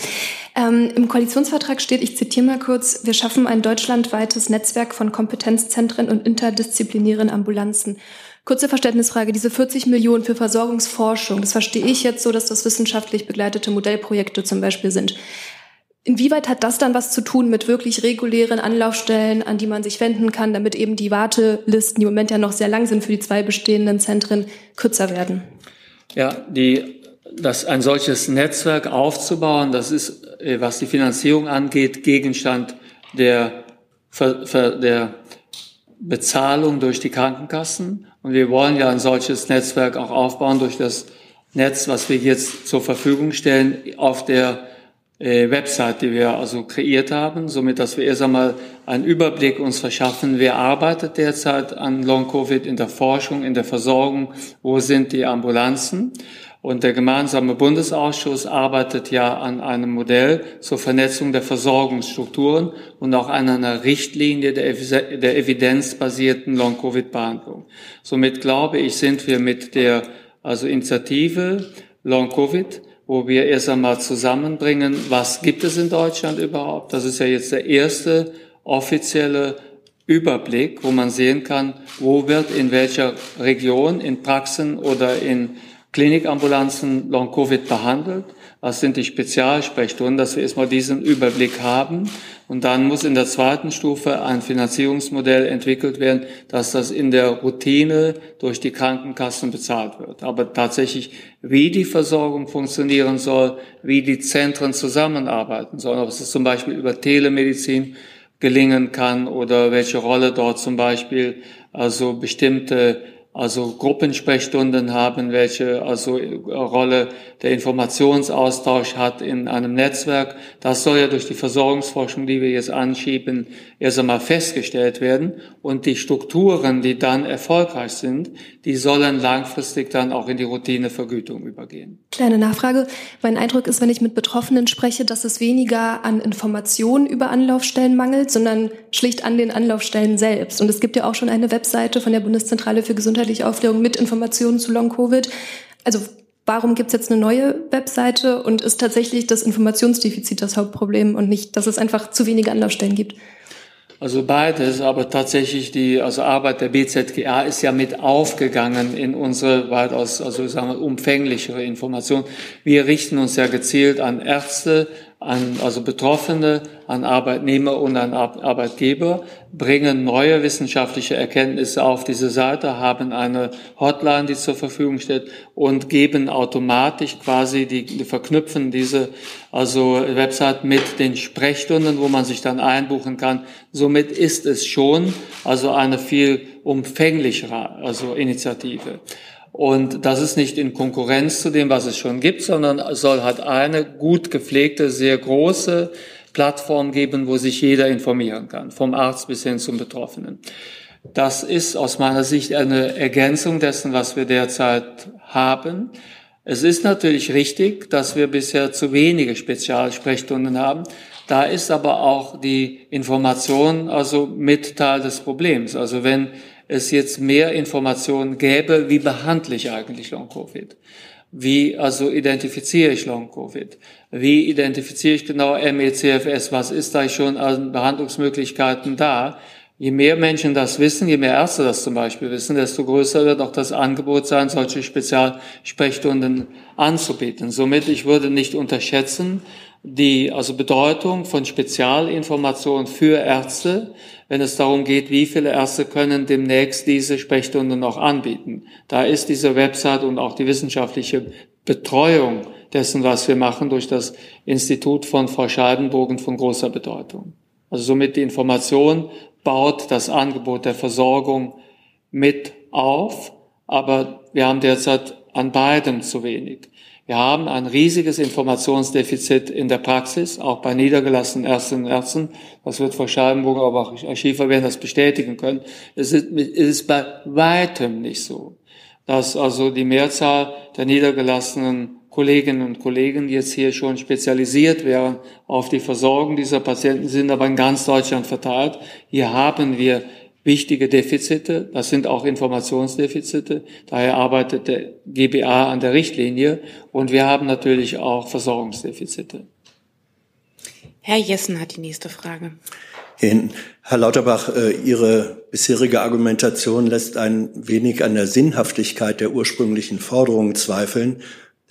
Ähm, Im Koalitionsvertrag steht, ich zitiere mal kurz, wir schaffen ein deutschlandweites Netzwerk von Kompetenzzentren und interdisziplinären Ambulanzen. Kurze Verständnisfrage, diese 40 Millionen für Versorgungsforschung, das verstehe ich jetzt so, dass das wissenschaftlich begleitete Modellprojekte zum Beispiel sind. Inwieweit hat das dann was zu tun mit wirklich regulären Anlaufstellen, an die man sich wenden kann, damit eben die Wartelisten, die im Moment ja noch sehr lang sind für die zwei bestehenden Zentren, kürzer werden?
Ja, die, das, ein solches Netzwerk aufzubauen, das ist, äh, was die Finanzierung angeht, Gegenstand der, der Bezahlung durch die Krankenkassen. Und wir wollen ja ein solches Netzwerk auch aufbauen durch das Netz, was wir jetzt zur Verfügung stellen auf der äh, Website, die wir also kreiert haben, somit, dass wir erst einmal einen Überblick uns verschaffen, wer arbeitet derzeit an Long-Covid in der Forschung, in der Versorgung, wo sind die Ambulanzen. Und der gemeinsame Bundesausschuss arbeitet ja an einem Modell zur Vernetzung der Versorgungsstrukturen und auch an einer Richtlinie der, der evidenzbasierten Long-Covid-Behandlung. Somit glaube ich, sind wir mit der also Initiative Long-Covid wo wir erst einmal zusammenbringen, was gibt es in Deutschland überhaupt. Das ist ja jetzt der erste offizielle Überblick, wo man sehen kann, wo wird in welcher Region, in Praxen oder in Klinikambulanzen Long-Covid behandelt was sind die Spezialsprechstunden, dass wir erstmal diesen Überblick haben. Und dann muss in der zweiten Stufe ein Finanzierungsmodell entwickelt werden, dass das in der Routine durch die Krankenkassen bezahlt wird. Aber tatsächlich, wie die Versorgung funktionieren soll, wie die Zentren zusammenarbeiten sollen, ob es zum Beispiel über Telemedizin gelingen kann oder welche Rolle dort zum Beispiel also bestimmte also Gruppensprechstunden haben, welche also Rolle der Informationsaustausch hat in einem Netzwerk. Das soll ja durch die Versorgungsforschung, die wir jetzt anschieben, erst einmal festgestellt werden. Und die Strukturen, die dann erfolgreich sind, die sollen langfristig dann auch in die Routinevergütung übergehen.
Kleine Nachfrage. Mein Eindruck ist, wenn ich mit Betroffenen spreche, dass es weniger an Informationen über Anlaufstellen mangelt, sondern schlicht an den Anlaufstellen selbst. Und es gibt ja auch schon eine Webseite von der Bundeszentrale für Gesundheit gesundheitliche Aufklärung mit Informationen zu Long-Covid. Also warum gibt es jetzt eine neue Webseite und ist tatsächlich das Informationsdefizit das Hauptproblem und nicht, dass es einfach zu wenige Anlaufstellen gibt?
Also beides, aber tatsächlich die also Arbeit der BZGA ist ja mit aufgegangen in unsere weitaus also sagen wir, umfänglichere Information. Wir richten uns ja gezielt an Ärzte, an also Betroffene, an Arbeitnehmer und an Arbeitgeber, bringen neue wissenschaftliche Erkenntnisse auf diese Seite, haben eine Hotline, die zur Verfügung steht und geben automatisch quasi die, die verknüpfen diese also Website mit den Sprechstunden, wo man sich dann einbuchen kann. Somit ist es schon also eine viel umfänglichere also Initiative. Und das ist nicht in Konkurrenz zu dem, was es schon gibt, sondern soll halt eine gut gepflegte, sehr große Plattform geben, wo sich jeder informieren kann, vom Arzt bis hin zum Betroffenen. Das ist aus meiner Sicht eine Ergänzung dessen, was wir derzeit haben. Es ist natürlich richtig, dass wir bisher zu wenige Spezialsprechstunden haben. Da ist aber auch die Information also mit Teil des Problems. Also wenn es jetzt mehr Informationen gäbe, wie behandle ich eigentlich Long-Covid? Wie also identifiziere ich Long-Covid? Wie identifiziere ich genau MECFS? Was ist da schon an Behandlungsmöglichkeiten da? Je mehr Menschen das wissen, je mehr Ärzte das zum Beispiel wissen, desto größer wird auch das Angebot sein, solche Spezialsprechstunden anzubieten. Somit, ich würde nicht unterschätzen, die also Bedeutung von Spezialinformationen für Ärzte, wenn es darum geht, wie viele Ärzte können demnächst diese Sprechstunden noch anbieten. Da ist diese Website und auch die wissenschaftliche Betreuung dessen, was wir machen, durch das Institut von Frau Scheibenbogen von großer Bedeutung. Also somit die Information baut das Angebot der Versorgung mit auf, aber wir haben derzeit an beidem zu wenig. Wir haben ein riesiges Informationsdefizit in der Praxis, auch bei niedergelassenen Ärztinnen und Ärzten. Das wird Frau Scheibenburger, aber auch Schiefer werden das bestätigen können. Es ist bei weitem nicht so, dass also die Mehrzahl der niedergelassenen Kolleginnen und Kollegen jetzt hier schon spezialisiert wären auf die Versorgung dieser Patienten, sind aber in ganz Deutschland verteilt. Hier haben wir wichtige Defizite. Das sind auch Informationsdefizite. Daher arbeitet der GBA an der Richtlinie. Und wir haben natürlich auch Versorgungsdefizite.
Herr Jessen hat die nächste Frage.
Herr Lauterbach, äh, Ihre bisherige Argumentation lässt ein wenig an der Sinnhaftigkeit der ursprünglichen Forderungen zweifeln.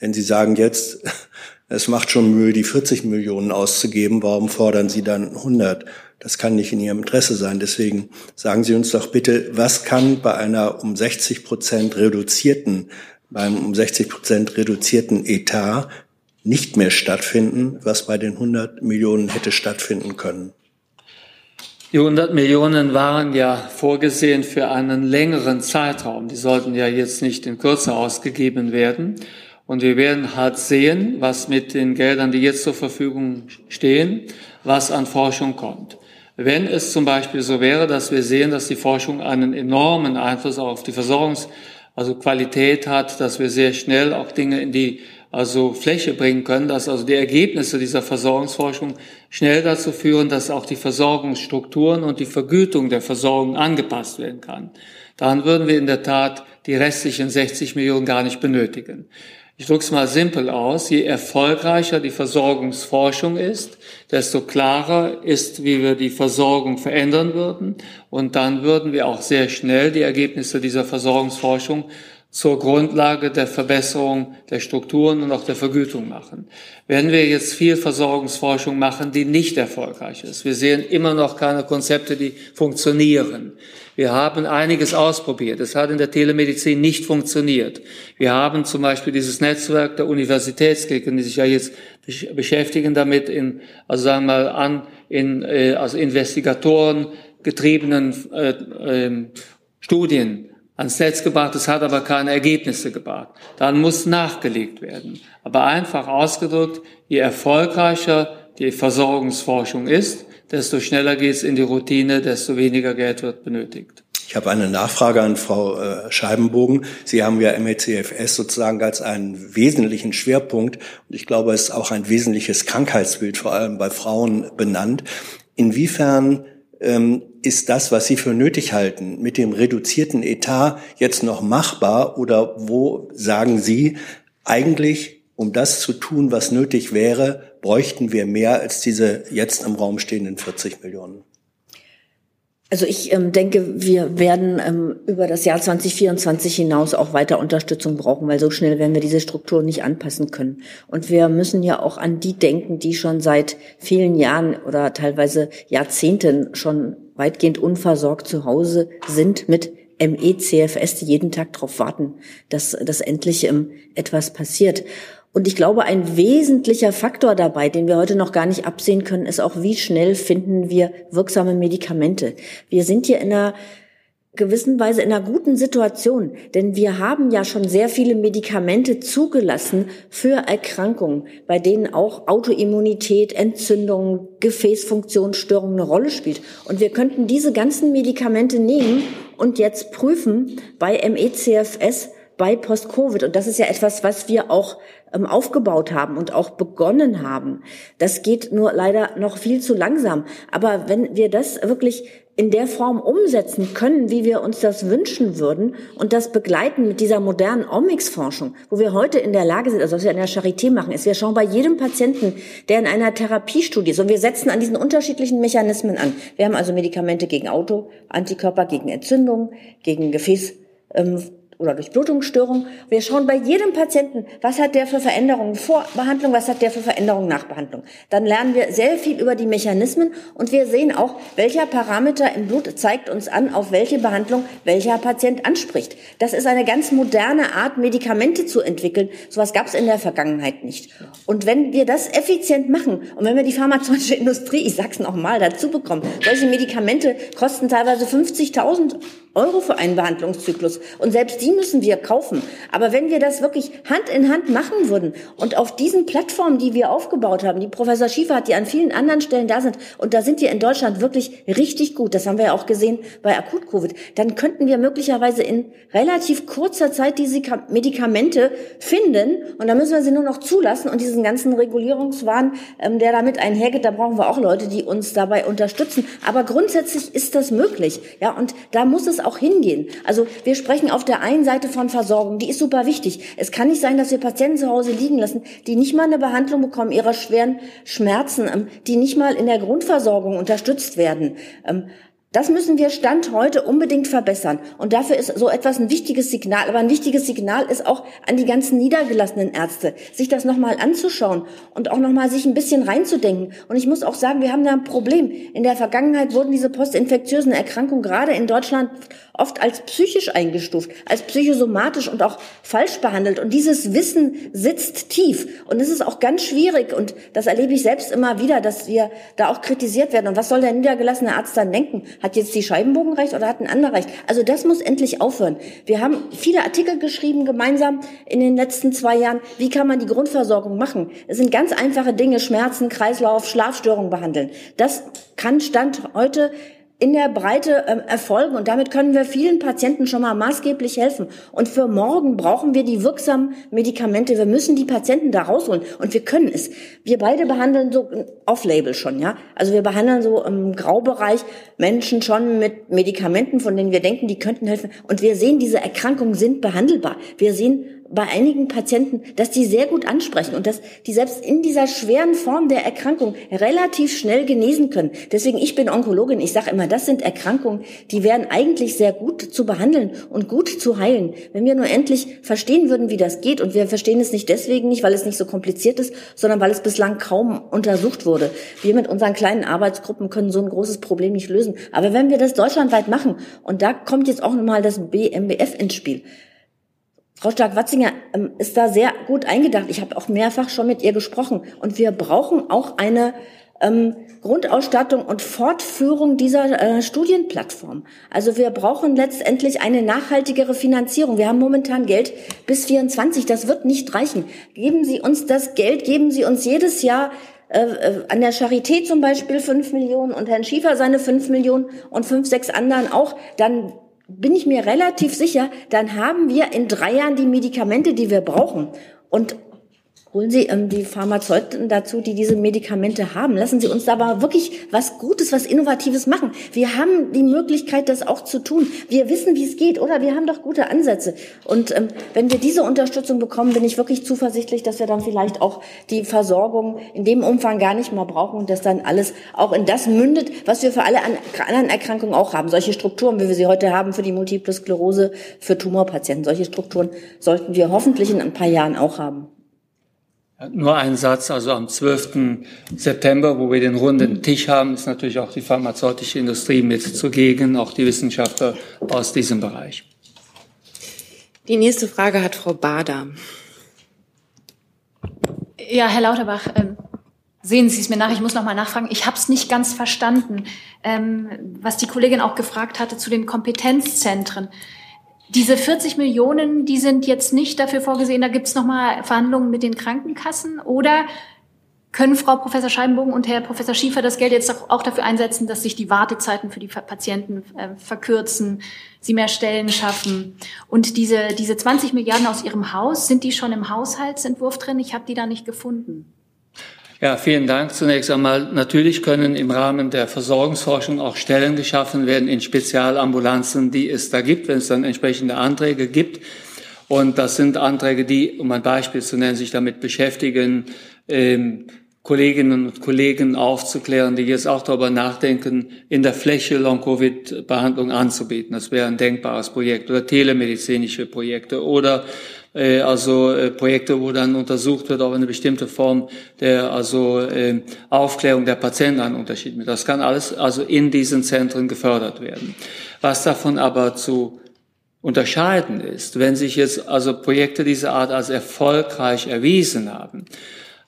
Denn Sie sagen jetzt, es macht schon Mühe, die 40 Millionen auszugeben. Warum fordern Sie dann 100? Das kann nicht in Ihrem Interesse sein. Deswegen sagen Sie uns doch bitte, was kann bei einer um 60 Prozent reduzierten, beim um 60 Prozent reduzierten Etat nicht mehr stattfinden, was bei den 100 Millionen hätte stattfinden können?
Die 100 Millionen waren ja vorgesehen für einen längeren Zeitraum. Die sollten ja jetzt nicht in Kürze ausgegeben werden. Und wir werden halt sehen, was mit den Geldern, die jetzt zur Verfügung stehen, was an Forschung kommt. Wenn es zum Beispiel so wäre, dass wir sehen, dass die Forschung einen enormen Einfluss auf die Versorgungs, also Qualität hat, dass wir sehr schnell auch Dinge in die also Fläche bringen können, dass also die Ergebnisse dieser Versorgungsforschung schnell dazu führen, dass auch die Versorgungsstrukturen und die Vergütung der Versorgung angepasst werden kann. Dann würden wir in der Tat die restlichen 60 Millionen gar nicht benötigen. Ich drücke es mal simpel aus. Je erfolgreicher die Versorgungsforschung ist, desto klarer ist, wie wir die Versorgung verändern würden. Und dann würden wir auch sehr schnell die Ergebnisse dieser Versorgungsforschung zur Grundlage der Verbesserung der Strukturen und auch der Vergütung machen. Wenn wir jetzt viel Versorgungsforschung machen, die nicht erfolgreich ist, wir sehen immer noch keine Konzepte, die funktionieren. Wir haben einiges ausprobiert. Es hat in der Telemedizin nicht funktioniert. Wir haben zum Beispiel dieses Netzwerk der Universitätskliniken, die sich ja jetzt beschäftigen damit in, also sagen wir mal an, in, äh, also Investigatoren getriebenen äh, äh, Studien ans Netz gebracht, es hat aber keine Ergebnisse gebracht. Dann muss nachgelegt werden. Aber einfach ausgedrückt, je erfolgreicher die Versorgungsforschung ist, desto schneller geht es in die Routine, desto weniger Geld wird benötigt.
Ich habe eine Nachfrage an Frau äh, Scheibenbogen. Sie haben ja MECFS sozusagen als einen wesentlichen Schwerpunkt und ich glaube, es ist auch ein wesentliches Krankheitsbild, vor allem bei Frauen benannt. Inwiefern ähm, ist das, was Sie für nötig halten, mit dem reduzierten Etat jetzt noch machbar oder wo sagen Sie, eigentlich, um das zu tun, was nötig wäre, bräuchten wir mehr als diese jetzt im Raum stehenden 40 Millionen?
Also ich ähm, denke, wir werden ähm, über das Jahr 2024 hinaus auch weiter Unterstützung brauchen, weil so schnell werden wir diese Strukturen nicht anpassen können. Und wir müssen ja auch an die denken, die schon seit vielen Jahren oder teilweise Jahrzehnten schon weitgehend unversorgt zu Hause sind mit ME-CFS, die jeden Tag darauf warten, dass, dass endlich ähm, etwas passiert. Und ich glaube, ein wesentlicher Faktor dabei, den wir heute noch gar nicht absehen können, ist auch, wie schnell finden wir wirksame Medikamente. Wir sind hier in einer gewissen Weise in einer guten Situation, denn wir haben ja schon sehr viele Medikamente zugelassen für Erkrankungen, bei denen auch Autoimmunität, Entzündungen, Gefäßfunktionsstörungen eine Rolle spielt. Und wir könnten diese ganzen Medikamente nehmen und jetzt prüfen bei MECFS, bei Post-Covid. Und das ist ja etwas, was wir auch ähm, aufgebaut haben und auch begonnen haben. Das geht nur leider noch viel zu langsam. Aber wenn wir das wirklich in der Form umsetzen können, wie wir uns das wünschen würden und das begleiten mit dieser modernen Omics-Forschung, wo wir heute in der Lage sind, also was wir in der Charité machen, ist, wir schauen bei jedem Patienten, der in einer Therapiestudie ist und wir setzen an diesen unterschiedlichen Mechanismen an. Wir haben also Medikamente gegen Auto, Antikörper gegen Entzündung, gegen Gefäß, ähm, oder durch Blutungsstörung. Wir schauen bei jedem Patienten, was hat der für Veränderungen vor Behandlung, was hat der für Veränderungen nach Behandlung. Dann lernen wir sehr viel über die Mechanismen und wir sehen auch, welcher Parameter im Blut zeigt uns an, auf welche Behandlung welcher Patient anspricht. Das ist eine ganz moderne Art, Medikamente zu entwickeln. Sowas gab es in der Vergangenheit nicht. Und wenn wir das effizient machen und wenn wir die pharmazeutische Industrie, ich sag's noch mal, dazu bekommen, solche Medikamente kosten teilweise 50.000 Euro für einen Behandlungszyklus. Und selbst die müssen wir kaufen. Aber wenn wir das wirklich Hand in Hand machen würden und auf diesen Plattformen, die wir aufgebaut haben, die Professor Schiefer hat, die an vielen anderen Stellen da sind, und da sind wir in Deutschland wirklich richtig gut, das haben wir ja auch gesehen bei Akut-Covid, dann könnten wir möglicherweise in relativ kurzer Zeit diese Medikamente finden und dann müssen wir sie nur noch zulassen und diesen ganzen Regulierungswahn, ähm, der damit einhergeht, da brauchen wir auch Leute, die uns dabei unterstützen. Aber grundsätzlich ist das möglich. Ja, und da muss es auch hingehen. Also wir sprechen auf der einen Seite von Versorgung, die ist super wichtig. Es kann nicht sein, dass wir Patienten zu Hause liegen lassen, die nicht mal eine Behandlung bekommen ihrer schweren Schmerzen, ähm, die nicht mal in der Grundversorgung unterstützt werden. Das müssen wir Stand heute unbedingt verbessern. Und dafür ist so etwas ein wichtiges Signal. Aber ein wichtiges Signal ist auch an die ganzen niedergelassenen Ärzte, sich das nochmal anzuschauen und auch nochmal sich ein bisschen reinzudenken. Und ich muss auch sagen, wir haben da ein Problem. In der Vergangenheit wurden diese postinfektiösen Erkrankungen gerade in Deutschland oft als psychisch eingestuft, als psychosomatisch und auch falsch behandelt. Und dieses Wissen sitzt tief. Und es ist auch ganz schwierig. Und das erlebe ich selbst immer wieder, dass wir da auch kritisiert werden. Und was soll der niedergelassene Arzt dann denken? Hat jetzt die Scheibenbogen recht oder hat ein anderer recht? Also das muss endlich aufhören. Wir haben viele Artikel geschrieben gemeinsam in den letzten zwei Jahren. Wie kann man die Grundversorgung machen? Es sind ganz einfache Dinge, Schmerzen, Kreislauf, Schlafstörungen behandeln. Das kann Stand heute in der Breite ähm, erfolgen und damit können wir vielen Patienten schon mal maßgeblich helfen. Und für morgen brauchen wir die wirksamen Medikamente. Wir müssen die Patienten da rausholen und wir können es. Wir beide behandeln so off-label schon, ja. Also wir behandeln so im Graubereich Menschen schon mit Medikamenten, von denen wir denken, die könnten helfen. Und wir sehen, diese Erkrankungen sind behandelbar. Wir sehen bei einigen Patienten, dass die sehr gut ansprechen und dass die selbst in dieser schweren Form der Erkrankung relativ schnell genesen können. Deswegen, ich bin Onkologin, ich sage immer, das sind Erkrankungen, die wären eigentlich sehr gut zu behandeln und gut zu heilen. Wenn wir nur endlich verstehen würden, wie das geht, und wir verstehen es nicht deswegen nicht, weil es nicht so kompliziert ist, sondern weil es bislang kaum untersucht wurde. Wir mit unseren kleinen Arbeitsgruppen können so ein großes Problem nicht lösen. Aber wenn wir das deutschlandweit machen, und da kommt jetzt auch nochmal das BMBF ins Spiel, Frau Stark-Watzinger ähm, ist da sehr gut eingedacht. Ich habe auch mehrfach schon mit ihr gesprochen. Und wir brauchen auch eine ähm, Grundausstattung und Fortführung dieser äh, Studienplattform. Also wir brauchen letztendlich eine nachhaltigere Finanzierung. Wir haben momentan Geld bis 24. Das wird nicht reichen. Geben Sie uns das Geld, geben Sie uns jedes Jahr äh, äh an der Charité zum Beispiel fünf Millionen und Herrn Schiefer seine fünf Millionen und fünf, sechs anderen auch, dann bin ich mir relativ sicher, dann haben wir in drei Jahren die Medikamente, die wir brauchen. Und Holen Sie ähm, die Pharmazeuten dazu, die diese Medikamente haben. Lassen Sie uns da aber wirklich was Gutes, was Innovatives machen. Wir haben die Möglichkeit, das auch zu tun. Wir wissen, wie es geht, oder? Wir haben doch gute Ansätze. Und ähm, wenn wir diese Unterstützung bekommen, bin ich wirklich zuversichtlich, dass wir dann vielleicht auch die Versorgung in dem Umfang gar nicht mehr brauchen und dass dann alles auch in das mündet, was wir für alle anderen Erkrankungen auch haben. Solche Strukturen, wie wir sie heute haben für die Multiple Sklerose, für Tumorpatienten. Solche Strukturen sollten wir hoffentlich in ein paar Jahren auch haben.
Nur ein Satz, also am 12. September, wo wir den runden Tisch haben, ist natürlich auch die pharmazeutische Industrie mit zugegen, auch die Wissenschaftler aus diesem Bereich.
Die nächste Frage hat Frau Bader.
Ja, Herr Lauterbach, ähm,
sehen Sie es mir nach, ich muss noch mal nachfragen. Ich habe es nicht ganz verstanden, ähm, was die Kollegin auch gefragt hatte zu den Kompetenzzentren. Diese 40 Millionen, die sind jetzt nicht dafür vorgesehen, da gibt es noch mal Verhandlungen mit den Krankenkassen oder können Frau Professor Scheibenbogen und Herr Professor Schiefer das Geld jetzt auch dafür einsetzen, dass sich die Wartezeiten für die Patienten äh, verkürzen, sie mehr Stellen schaffen? Und diese, diese 20 Milliarden aus Ihrem Haus, sind die schon im Haushaltsentwurf drin? Ich habe die da nicht gefunden.
Ja, vielen Dank. Zunächst einmal, natürlich können im Rahmen der Versorgungsforschung auch Stellen geschaffen werden in Spezialambulanzen, die es da gibt, wenn es dann entsprechende Anträge gibt. Und das sind Anträge, die, um ein Beispiel zu nennen, sich damit beschäftigen, ähm, Kolleginnen und Kollegen aufzuklären, die jetzt auch darüber nachdenken, in der Fläche Long-Covid-Behandlung anzubieten. Das wäre ein denkbares Projekt oder telemedizinische Projekte oder äh, also äh, Projekte, wo dann untersucht wird, ob eine bestimmte Form der also äh, Aufklärung der Patienten einen Unterschied mit. Das kann alles also in diesen Zentren gefördert werden. Was davon aber zu unterscheiden ist, wenn sich jetzt also Projekte dieser Art als erfolgreich erwiesen haben,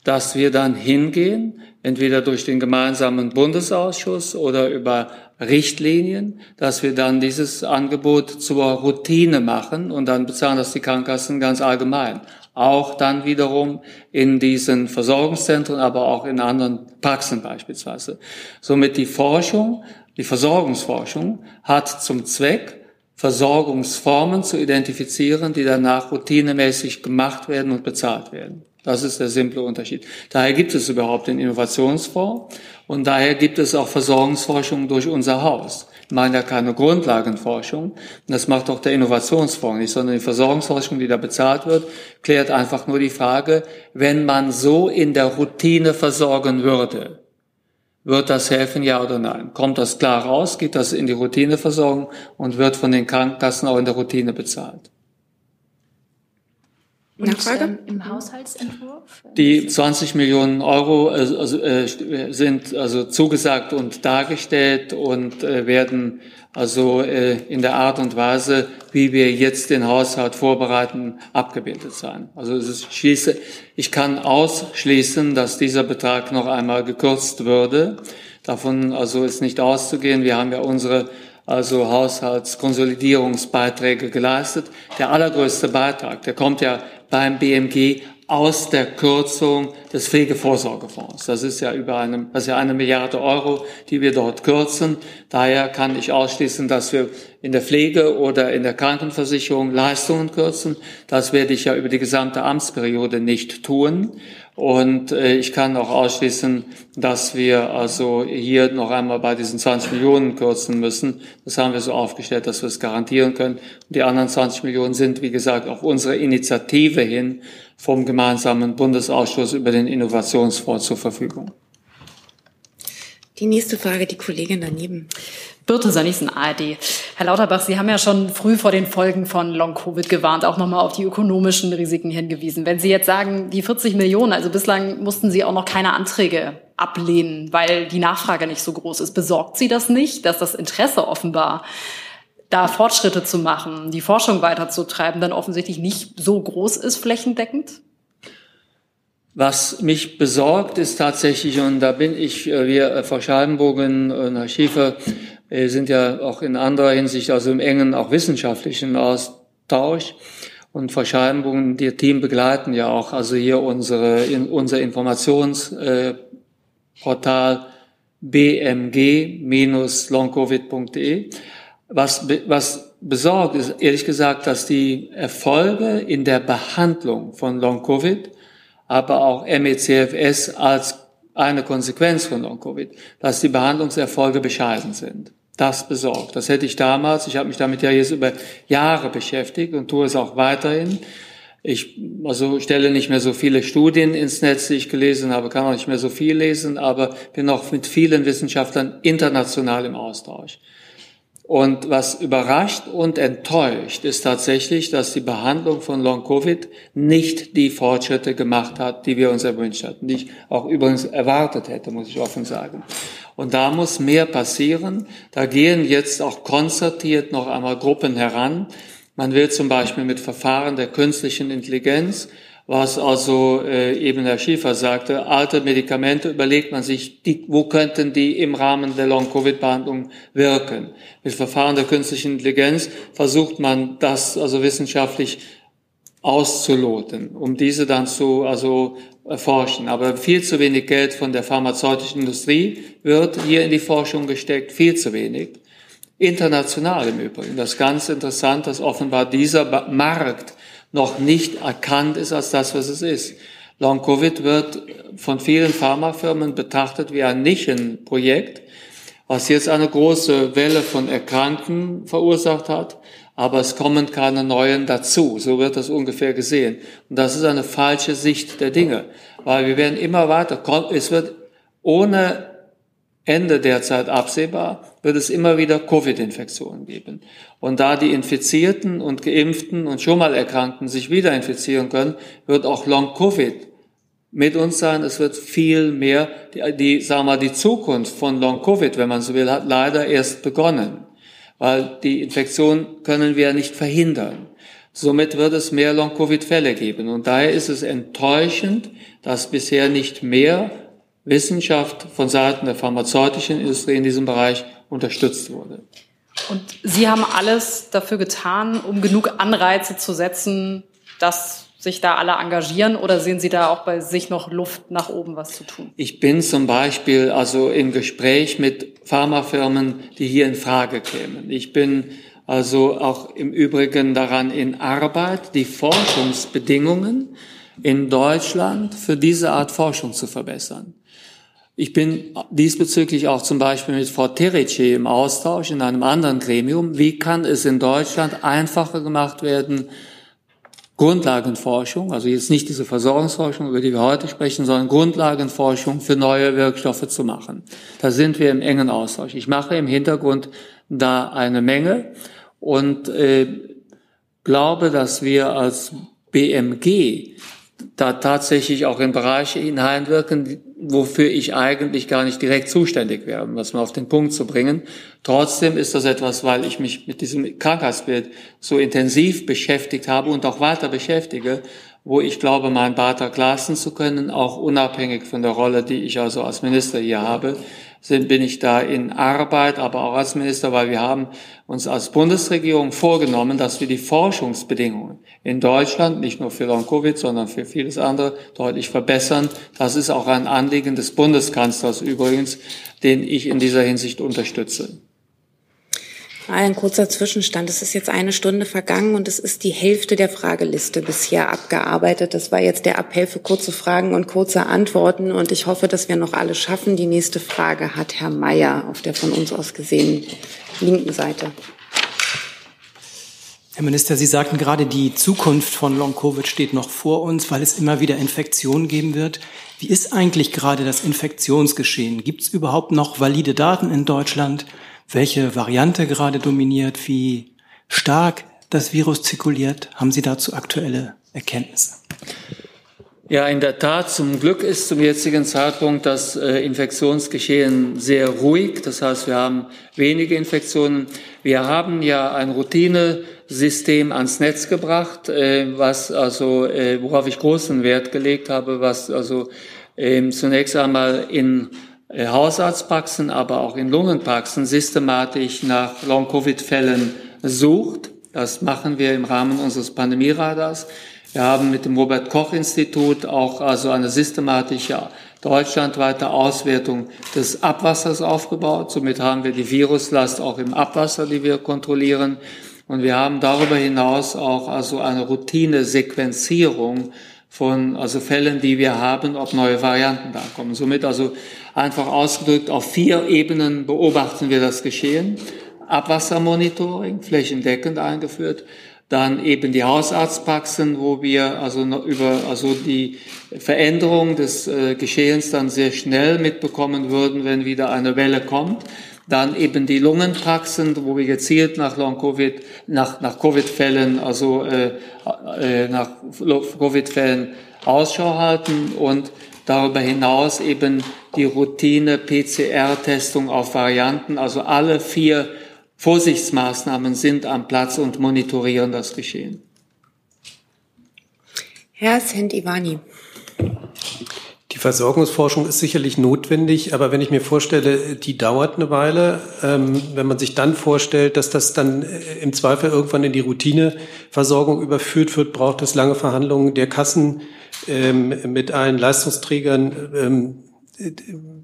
dass wir dann hingehen, entweder durch den gemeinsamen Bundesausschuss oder über Richtlinien, dass wir dann dieses Angebot zur Routine machen und dann bezahlen das die Krankenkassen ganz allgemein. Auch dann wiederum in diesen Versorgungszentren, aber auch in anderen Praxen beispielsweise. Somit die Forschung, die Versorgungsforschung hat zum Zweck, Versorgungsformen zu identifizieren, die danach routinemäßig gemacht werden und bezahlt werden. Das ist der simple Unterschied. Daher gibt es überhaupt den Innovationsfonds und daher gibt es auch Versorgungsforschung durch unser Haus. Ich meine ja keine Grundlagenforschung. Das macht auch der Innovationsfonds nicht, sondern die Versorgungsforschung, die da bezahlt wird, klärt einfach nur die Frage, wenn man so in der Routine versorgen würde, wird das helfen, ja oder nein? Kommt das klar raus, geht das in die Routineversorgung und wird von den Krankenkassen auch in der Routine bezahlt?
Und, Nachfrage? Ähm, Im Haushaltsentwurf?
Die 20 Millionen Euro äh, also, äh, sind also zugesagt und dargestellt und äh, werden also äh, in der Art und Weise, wie wir jetzt den Haushalt vorbereiten, abgebildet sein. Also es ist, schließe, ich kann ausschließen, dass dieser Betrag noch einmal gekürzt würde. Davon also ist nicht auszugehen. Wir haben ja unsere also Haushaltskonsolidierungsbeiträge geleistet. Der allergrößte Beitrag, der kommt ja beim BMG aus der Kürzung des Pflegevorsorgefonds. Das ist ja über eine, das ist ja eine Milliarde Euro, die wir dort kürzen. Daher kann ich ausschließen, dass wir in der Pflege oder in der Krankenversicherung Leistungen kürzen. Das werde ich ja über die gesamte Amtsperiode nicht tun. Und äh, ich kann auch ausschließen, dass wir also hier noch einmal bei diesen 20 Millionen kürzen müssen. Das haben wir so aufgestellt, dass wir es garantieren können. Und die anderen 20 Millionen sind, wie gesagt, auf unsere Initiative hin vom gemeinsamen Bundesausschuss über den Innovationsfonds zur Verfügung.
Die nächste Frage, die Kollegin daneben.
Birte Sönnigsen, ARD. Herr Lauterbach, Sie haben ja schon früh vor den Folgen von Long-Covid gewarnt, auch nochmal auf die ökonomischen Risiken hingewiesen. Wenn Sie jetzt sagen, die 40 Millionen, also bislang mussten Sie auch noch keine Anträge ablehnen, weil die Nachfrage nicht so groß ist. Besorgt Sie das nicht, dass das Interesse offenbar da Fortschritte zu machen, die Forschung weiterzutreiben, dann offensichtlich nicht so groß ist flächendeckend?
Was mich besorgt, ist tatsächlich, und da bin ich, äh, wir, äh, Frau Scheibenbogen und Herr Schiefer, äh, sind ja auch in anderer Hinsicht, also im engen, auch wissenschaftlichen Austausch. Und Frau Scheibenbogen, die Team begleiten ja auch, also hier unsere, in, unser Informationsportal bmg-longcovid.de. Was, was besorgt ist, ehrlich gesagt, dass die Erfolge in der Behandlung von Long-Covid aber auch MECFS als eine Konsequenz von Long-Covid, dass die Behandlungserfolge bescheiden sind. Das besorgt. Das hätte ich damals, ich habe mich damit ja jetzt über Jahre beschäftigt und tue es auch weiterhin. Ich also stelle nicht mehr so viele Studien ins Netz, die ich gelesen habe, kann auch nicht mehr so viel lesen, aber bin auch mit vielen Wissenschaftlern international im Austausch. Und was überrascht und enttäuscht, ist tatsächlich, dass die Behandlung von Long-Covid nicht die Fortschritte gemacht hat, die wir uns erwünscht hatten, die ich auch übrigens erwartet hätte, muss ich offen sagen. Und da muss mehr passieren. Da gehen jetzt auch konzertiert noch einmal Gruppen heran. Man will zum Beispiel mit Verfahren der künstlichen Intelligenz was also äh, eben Herr Schiefer sagte, alte Medikamente überlegt man sich, die, wo könnten die im Rahmen der Long-Covid-Behandlung wirken. Mit Verfahren der künstlichen Intelligenz versucht man das also wissenschaftlich auszuloten, um diese dann zu also erforschen. Aber viel zu wenig Geld von der pharmazeutischen Industrie wird hier in die Forschung gesteckt, viel zu wenig. International im Übrigen. Das ist ganz interessant, dass offenbar dieser Markt noch nicht erkannt ist als das, was es ist. Long Covid wird von vielen Pharmafirmen betrachtet wie ein Nischenprojekt, was jetzt eine große Welle von Erkrankten verursacht hat, aber es kommen keine neuen dazu. So wird das ungefähr gesehen. Und das ist eine falsche Sicht der Dinge, weil wir werden immer weiter, es wird ohne Ende der Zeit absehbar, wird es immer wieder Covid-Infektionen geben. Und da die Infizierten und Geimpften und schon mal Erkrankten sich wieder infizieren können, wird auch Long-Covid mit uns sein. Es wird viel mehr, die, die, sagen wir mal, die Zukunft von Long-Covid, wenn man so will, hat leider erst begonnen. Weil die Infektion können wir nicht verhindern. Somit wird es mehr Long-Covid-Fälle geben. Und daher ist es enttäuschend, dass bisher nicht mehr Wissenschaft von Seiten der pharmazeutischen Industrie in diesem Bereich unterstützt wurde.
Und Sie haben alles dafür getan, um genug Anreize zu setzen, dass sich da alle engagieren oder sehen Sie da auch bei sich noch Luft nach oben was zu tun?
Ich bin zum Beispiel also im Gespräch mit Pharmafirmen, die hier in Frage kämen. Ich bin also auch im Übrigen daran in Arbeit, die Forschungsbedingungen in Deutschland für diese Art Forschung zu verbessern. Ich bin diesbezüglich auch zum Beispiel mit Frau Terrici im Austausch in einem anderen Gremium. Wie kann es in Deutschland einfacher gemacht werden, Grundlagenforschung, also jetzt nicht diese Versorgungsforschung, über die wir heute sprechen, sondern Grundlagenforschung für neue Wirkstoffe zu machen. Da sind wir im engen Austausch. Ich mache im Hintergrund da eine Menge und äh, glaube, dass wir als BMG da tatsächlich auch in Bereiche hineinwirken, wofür ich eigentlich gar nicht direkt zuständig wäre, um das mal auf den Punkt zu bringen. Trotzdem ist das etwas, weil ich mich mit diesem Krankheitsbild so intensiv beschäftigt habe und auch weiter beschäftige, wo ich glaube, meinen Beitrag leisten zu können, auch unabhängig von der Rolle, die ich also als Minister hier habe, sind, bin ich da in Arbeit, aber auch als Minister, weil wir haben uns als Bundesregierung vorgenommen, dass wir die Forschungsbedingungen in Deutschland, nicht nur für Long-Covid, sondern für vieles andere, deutlich verbessern. Das ist auch ein Anliegen des Bundeskanzlers übrigens, den ich in dieser Hinsicht unterstütze.
Ein kurzer Zwischenstand. Es ist jetzt eine Stunde vergangen und es ist die Hälfte der Frageliste bisher abgearbeitet. Das war jetzt der Appell für kurze Fragen und kurze Antworten und ich hoffe, dass wir noch alle schaffen. Die nächste Frage hat Herr Mayer auf der von uns aus gesehen linken Seite.
Herr Minister, Sie sagten gerade, die Zukunft von Long-Covid steht noch vor uns, weil es immer wieder Infektionen geben wird. Wie ist eigentlich gerade das Infektionsgeschehen? Gibt es überhaupt noch valide Daten in Deutschland? Welche Variante gerade dominiert, wie stark das Virus zirkuliert? Haben Sie dazu aktuelle Erkenntnisse?
Ja, in der Tat, zum Glück ist zum jetzigen Zeitpunkt das äh, Infektionsgeschehen sehr ruhig. Das heißt, wir haben wenige Infektionen. Wir haben ja ein Routinesystem ans Netz gebracht, äh, was also, äh, worauf ich großen Wert gelegt habe, was also ähm, zunächst einmal in Hausarztpraxen, aber auch in Lungenpraxen systematisch nach Long-Covid-Fällen sucht. Das machen wir im Rahmen unseres Pandemieradars. Wir haben mit dem Robert-Koch-Institut auch also eine systematische deutschlandweite Auswertung des Abwassers aufgebaut. Somit haben wir die Viruslast auch im Abwasser, die wir kontrollieren. Und wir haben darüber hinaus auch also eine Routine-Sequenzierung von also Fällen, die wir haben, ob neue Varianten da kommen. Somit also Einfach ausgedrückt, auf vier Ebenen beobachten wir das Geschehen. Abwassermonitoring, flächendeckend eingeführt. Dann eben die Hausarztpraxen, wo wir also über also die Veränderung des äh, Geschehens dann sehr schnell mitbekommen würden, wenn wieder eine Welle kommt. Dann eben die Lungenpraxen, wo wir gezielt nach Long-Covid, nach, nach Covid-Fällen, also äh, äh, nach Covid-Fällen Ausschau halten und darüber hinaus eben die Routine PCR-Testung auf Varianten. Also alle vier Vorsichtsmaßnahmen sind am Platz und monitorieren das Geschehen.
Herr Sent-Ivani.
Die Versorgungsforschung ist sicherlich notwendig, aber wenn ich mir vorstelle, die dauert eine Weile, ähm, wenn man sich dann vorstellt, dass das dann äh, im Zweifel irgendwann in die Routineversorgung überführt wird, braucht es lange Verhandlungen der Kassen ähm, mit allen Leistungsträgern. Ähm,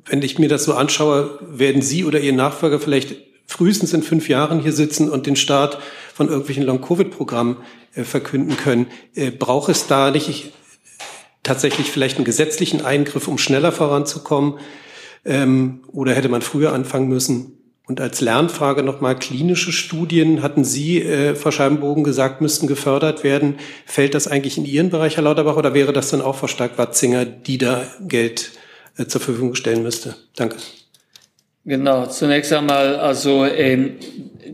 wenn ich mir das so anschaue, werden Sie oder Ihr Nachfolger vielleicht frühestens in fünf Jahren hier sitzen und den Start von irgendwelchen Long-Covid-Programmen äh, verkünden können. Äh, braucht es da nicht tatsächlich vielleicht einen gesetzlichen Eingriff, um schneller voranzukommen? Ähm, oder hätte man früher anfangen müssen? Und als Lernfrage nochmal, klinische Studien, hatten Sie, äh, Frau Scheibenbogen, gesagt, müssten gefördert werden. Fällt das eigentlich in Ihren Bereich, Herr Lauterbach, oder wäre das dann auch Frau Stark-Watzinger, die da Geld äh, zur Verfügung stellen müsste? Danke.
Genau, zunächst einmal, also ähm,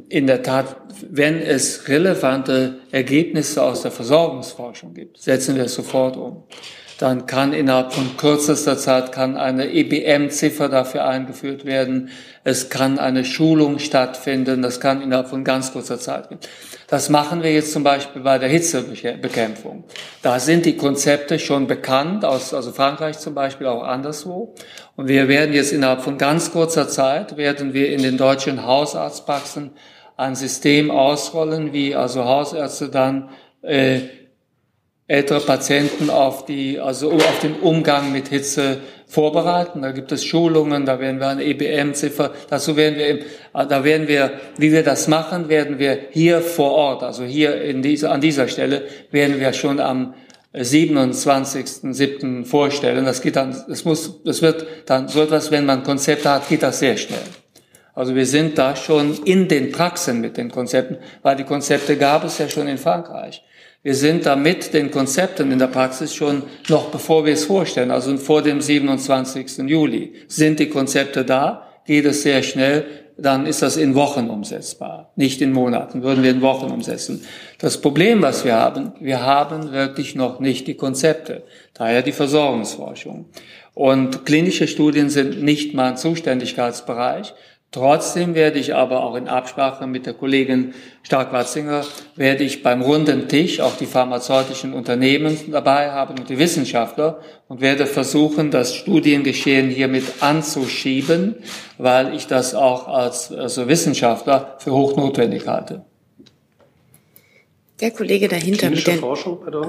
in der Tat, wenn es relevante Ergebnisse aus der Versorgungsforschung gibt, setzen wir es sofort um dann kann innerhalb von kürzester Zeit kann eine EBM-Ziffer dafür eingeführt werden. Es kann eine Schulung stattfinden. Das kann innerhalb von ganz kurzer Zeit. Das machen wir jetzt zum Beispiel bei der Hitzebekämpfung. Da sind die Konzepte schon bekannt, aus also Frankreich zum Beispiel, auch anderswo. Und wir werden jetzt innerhalb von ganz kurzer Zeit, werden wir in den deutschen Hausarztpraxen ein System ausrollen, wie also Hausärzte dann äh, ältere Patienten auf die, also auf den Umgang mit Hitze vorbereiten. Da gibt es Schulungen, da werden wir eine EBM-Ziffer, dazu werden wir, da werden wir, wie wir das machen, werden wir hier vor Ort, also hier in dieser, an dieser Stelle, werden wir schon am 27.07. vorstellen. Das geht dann, das muss, das wird dann so etwas, wenn man Konzepte hat, geht das sehr schnell. Also wir sind da schon in den Praxen mit den Konzepten, weil die Konzepte gab es ja schon in Frankreich. Wir sind damit den Konzepten in der Praxis schon noch bevor wir es vorstellen, also vor dem 27. Juli, sind die Konzepte da, geht es sehr schnell, dann ist das in Wochen umsetzbar, nicht in Monaten, würden wir in Wochen umsetzen. Das Problem, was wir haben, wir haben wirklich noch nicht die Konzepte, daher die Versorgungsforschung. Und klinische Studien sind nicht mein Zuständigkeitsbereich. Trotzdem werde ich aber auch in Absprache mit der Kollegin Stark-Watzinger, werde ich beim runden Tisch auch die pharmazeutischen Unternehmen dabei haben und die Wissenschaftler und werde versuchen, das Studiengeschehen hiermit anzuschieben, weil ich das auch als also Wissenschaftler für hochnotwendig halte.
Der Kollege dahinter
Klinische mit der Forschung, pardon.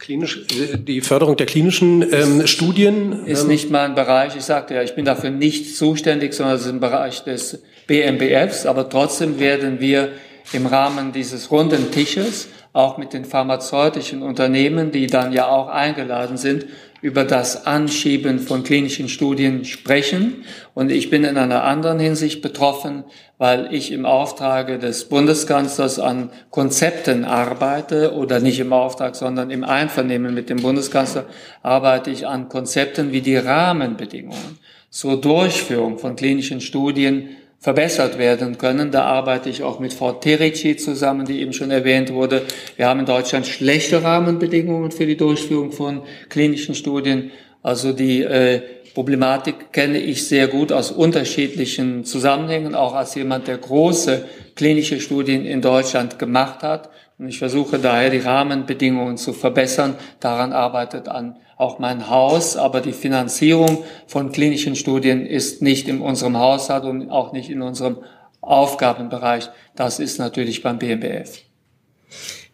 Klinisch, die Förderung der klinischen ähm, Studien
ist nicht mein Bereich. Ich sagte ja, ich bin dafür nicht zuständig, sondern es ist im Bereich des BMBFs. Aber trotzdem werden wir im Rahmen dieses runden Tisches auch mit den pharmazeutischen Unternehmen, die dann ja auch eingeladen sind, über das Anschieben von klinischen Studien sprechen. Und ich bin in einer anderen Hinsicht betroffen, weil ich im Auftrage des Bundeskanzlers an Konzepten arbeite oder nicht im Auftrag, sondern im Einvernehmen mit dem Bundeskanzler arbeite ich an Konzepten wie die Rahmenbedingungen zur Durchführung von klinischen Studien verbessert werden können. Da arbeite ich auch mit Frau Terici zusammen, die eben schon erwähnt wurde. Wir haben in Deutschland schlechte Rahmenbedingungen für die Durchführung von klinischen Studien. Also die äh, Problematik kenne ich sehr gut aus unterschiedlichen Zusammenhängen, auch als jemand, der große klinische Studien in Deutschland gemacht hat. Und ich versuche daher, die Rahmenbedingungen zu verbessern. Daran arbeitet an auch mein Haus, aber die Finanzierung von klinischen Studien ist nicht in unserem Haushalt und auch nicht in unserem Aufgabenbereich. Das ist natürlich beim BMBF.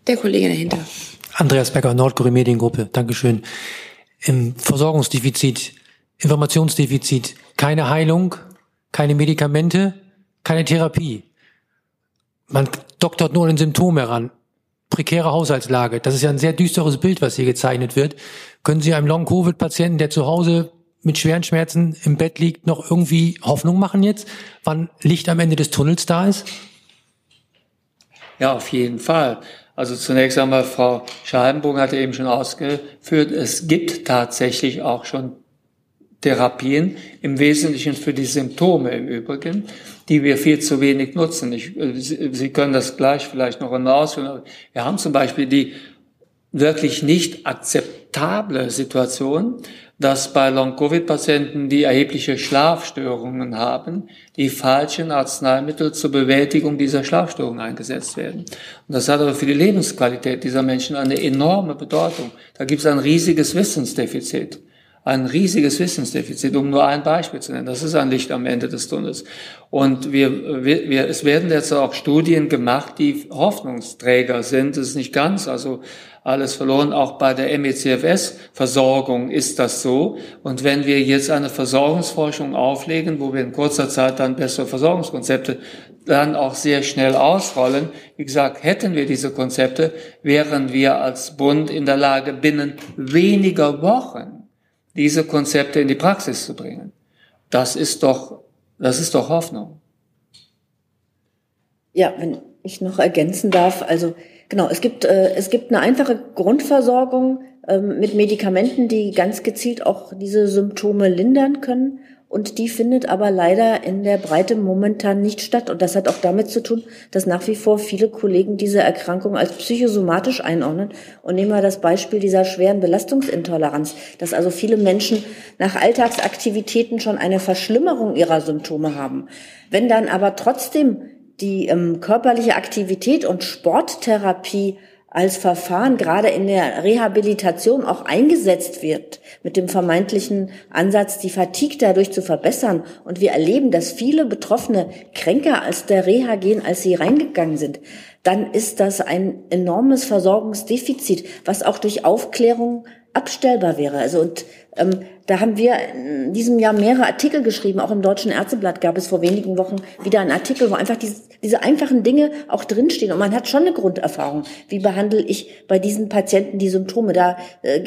Der Kollege dahinter.
Andreas Becker, Nordkorea Mediengruppe. Dankeschön. Im Versorgungsdefizit, Informationsdefizit, keine Heilung, keine Medikamente, keine Therapie. Man doktert nur an den Symptom heran prekäre Haushaltslage. Das ist ja ein sehr düsteres Bild, was hier gezeichnet wird. Können Sie einem Long-Covid-Patienten, der zu Hause mit schweren Schmerzen im Bett liegt, noch irgendwie Hoffnung machen jetzt, wann Licht am Ende des Tunnels da ist?
Ja, auf jeden Fall. Also zunächst einmal, Frau Scheibenbogen hatte eben schon ausgeführt, es gibt tatsächlich auch schon Therapien, im Wesentlichen für die Symptome im Übrigen die wir viel zu wenig nutzen. Ich, äh, Sie können das gleich vielleicht noch einmal ausführen. Wir haben zum Beispiel die wirklich nicht akzeptable Situation, dass bei Long-Covid-Patienten, die erhebliche Schlafstörungen haben, die falschen Arzneimittel zur Bewältigung dieser Schlafstörungen eingesetzt werden. Und das hat aber für die Lebensqualität dieser Menschen eine enorme Bedeutung. Da gibt es ein riesiges Wissensdefizit ein riesiges Wissensdefizit, um nur ein Beispiel zu nennen. Das ist ein Licht am Ende des Tunnels. Und wir, wir, wir, es werden jetzt auch Studien gemacht, die Hoffnungsträger sind. Es ist nicht ganz, also alles verloren. Auch bei der MECFS-Versorgung ist das so. Und wenn wir jetzt eine Versorgungsforschung auflegen, wo wir in kurzer Zeit dann bessere Versorgungskonzepte dann auch sehr schnell ausrollen, wie gesagt, hätten wir diese Konzepte, wären wir als Bund in der Lage, binnen weniger Wochen diese Konzepte in die Praxis zu bringen. Das ist doch, das ist doch Hoffnung.
Ja, wenn ich noch ergänzen darf, also genau, es gibt, äh, es gibt eine einfache Grundversorgung ähm, mit Medikamenten, die ganz gezielt auch diese Symptome lindern können. Und die findet aber leider in der Breite momentan nicht statt. Und das hat auch damit zu tun, dass nach wie vor viele Kollegen diese Erkrankung als psychosomatisch einordnen. Und nehmen wir das Beispiel dieser schweren Belastungsintoleranz, dass also viele Menschen nach Alltagsaktivitäten schon eine Verschlimmerung ihrer Symptome haben. Wenn dann aber trotzdem die ähm, körperliche Aktivität und Sporttherapie als Verfahren gerade in der Rehabilitation auch eingesetzt wird, mit dem vermeintlichen Ansatz, die Fatigue dadurch zu verbessern. Und wir erleben, dass viele Betroffene kränker als der Reha gehen, als sie reingegangen sind. Dann ist das ein enormes Versorgungsdefizit, was auch durch Aufklärung abstellbar wäre. Also und da haben wir in diesem Jahr mehrere Artikel geschrieben. Auch im Deutschen Ärzteblatt gab es vor wenigen Wochen wieder einen Artikel, wo einfach diese, diese einfachen Dinge auch drinstehen. Und man hat schon eine Grunderfahrung. Wie behandle ich bei diesen Patienten die Symptome? Da äh,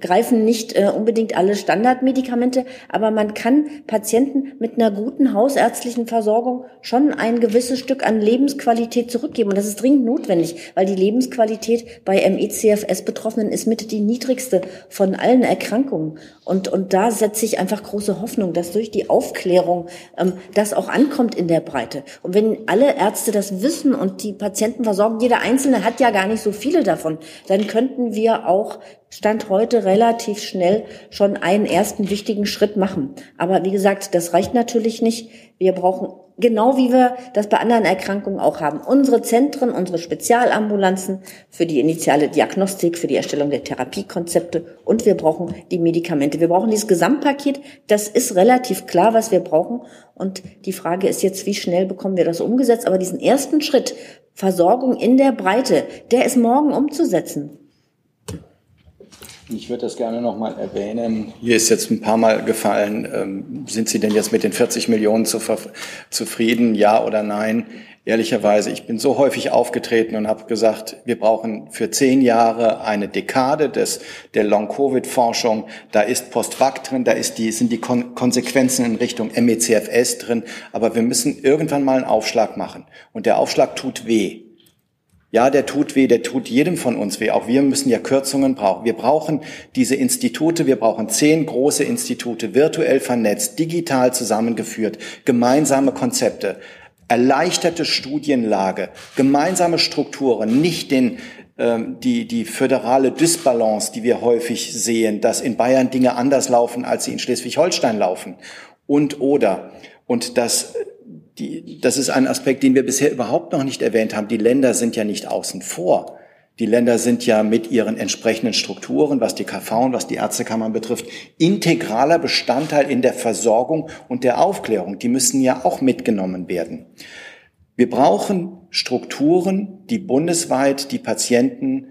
greifen nicht äh, unbedingt alle Standardmedikamente, aber man kann Patienten mit einer guten hausärztlichen Versorgung schon ein gewisses Stück an Lebensqualität zurückgeben. Und das ist dringend notwendig, weil die Lebensqualität bei MECFS-Betroffenen ist mit die niedrigste von allen Erkrankungen. Und, und da setze ich einfach große Hoffnung, dass durch die Aufklärung ähm, das auch ankommt in der Breite. Und wenn alle Ärzte das wissen und die Patienten versorgen, jeder Einzelne hat ja gar nicht so viele davon, dann könnten wir auch Stand heute relativ schnell schon einen ersten wichtigen Schritt machen. Aber wie gesagt, das reicht natürlich nicht. Wir brauchen genau wie wir das bei anderen Erkrankungen auch haben. Unsere Zentren, unsere Spezialambulanzen für die initiale Diagnostik, für die Erstellung der Therapiekonzepte und wir brauchen die Medikamente. Wir brauchen dieses Gesamtpaket. Das ist relativ klar, was wir brauchen. Und die Frage ist jetzt, wie schnell bekommen wir das umgesetzt? Aber diesen ersten Schritt, Versorgung in der Breite, der ist morgen umzusetzen.
Ich würde das gerne noch mal erwähnen. Hier ist jetzt ein paar Mal gefallen, ähm, sind Sie denn jetzt mit den 40 Millionen zu zufrieden, ja oder nein? Ehrlicherweise, ich bin so häufig aufgetreten und habe gesagt, wir brauchen für zehn Jahre eine Dekade des, der Long-Covid-Forschung. Da ist Post-Vac drin, da ist die, sind die Kon Konsequenzen in Richtung MECFS drin. Aber wir müssen irgendwann mal einen Aufschlag machen. Und der Aufschlag tut weh. Ja, der tut weh, der tut jedem von uns weh. Auch wir müssen ja Kürzungen brauchen. Wir brauchen diese Institute, wir brauchen zehn große Institute, virtuell vernetzt, digital zusammengeführt, gemeinsame Konzepte, erleichterte Studienlage, gemeinsame Strukturen, nicht den ähm, die, die föderale Dysbalance, die wir häufig sehen, dass in Bayern Dinge anders laufen, als sie in Schleswig-Holstein laufen. Und oder. Und das die, das ist ein Aspekt, den wir bisher überhaupt noch nicht erwähnt haben. Die Länder sind ja nicht außen vor. Die Länder sind ja mit ihren entsprechenden Strukturen, was die KV und was die Ärztekammern betrifft, integraler Bestandteil in der Versorgung und der Aufklärung. Die müssen ja auch mitgenommen werden. Wir brauchen Strukturen, die bundesweit die Patienten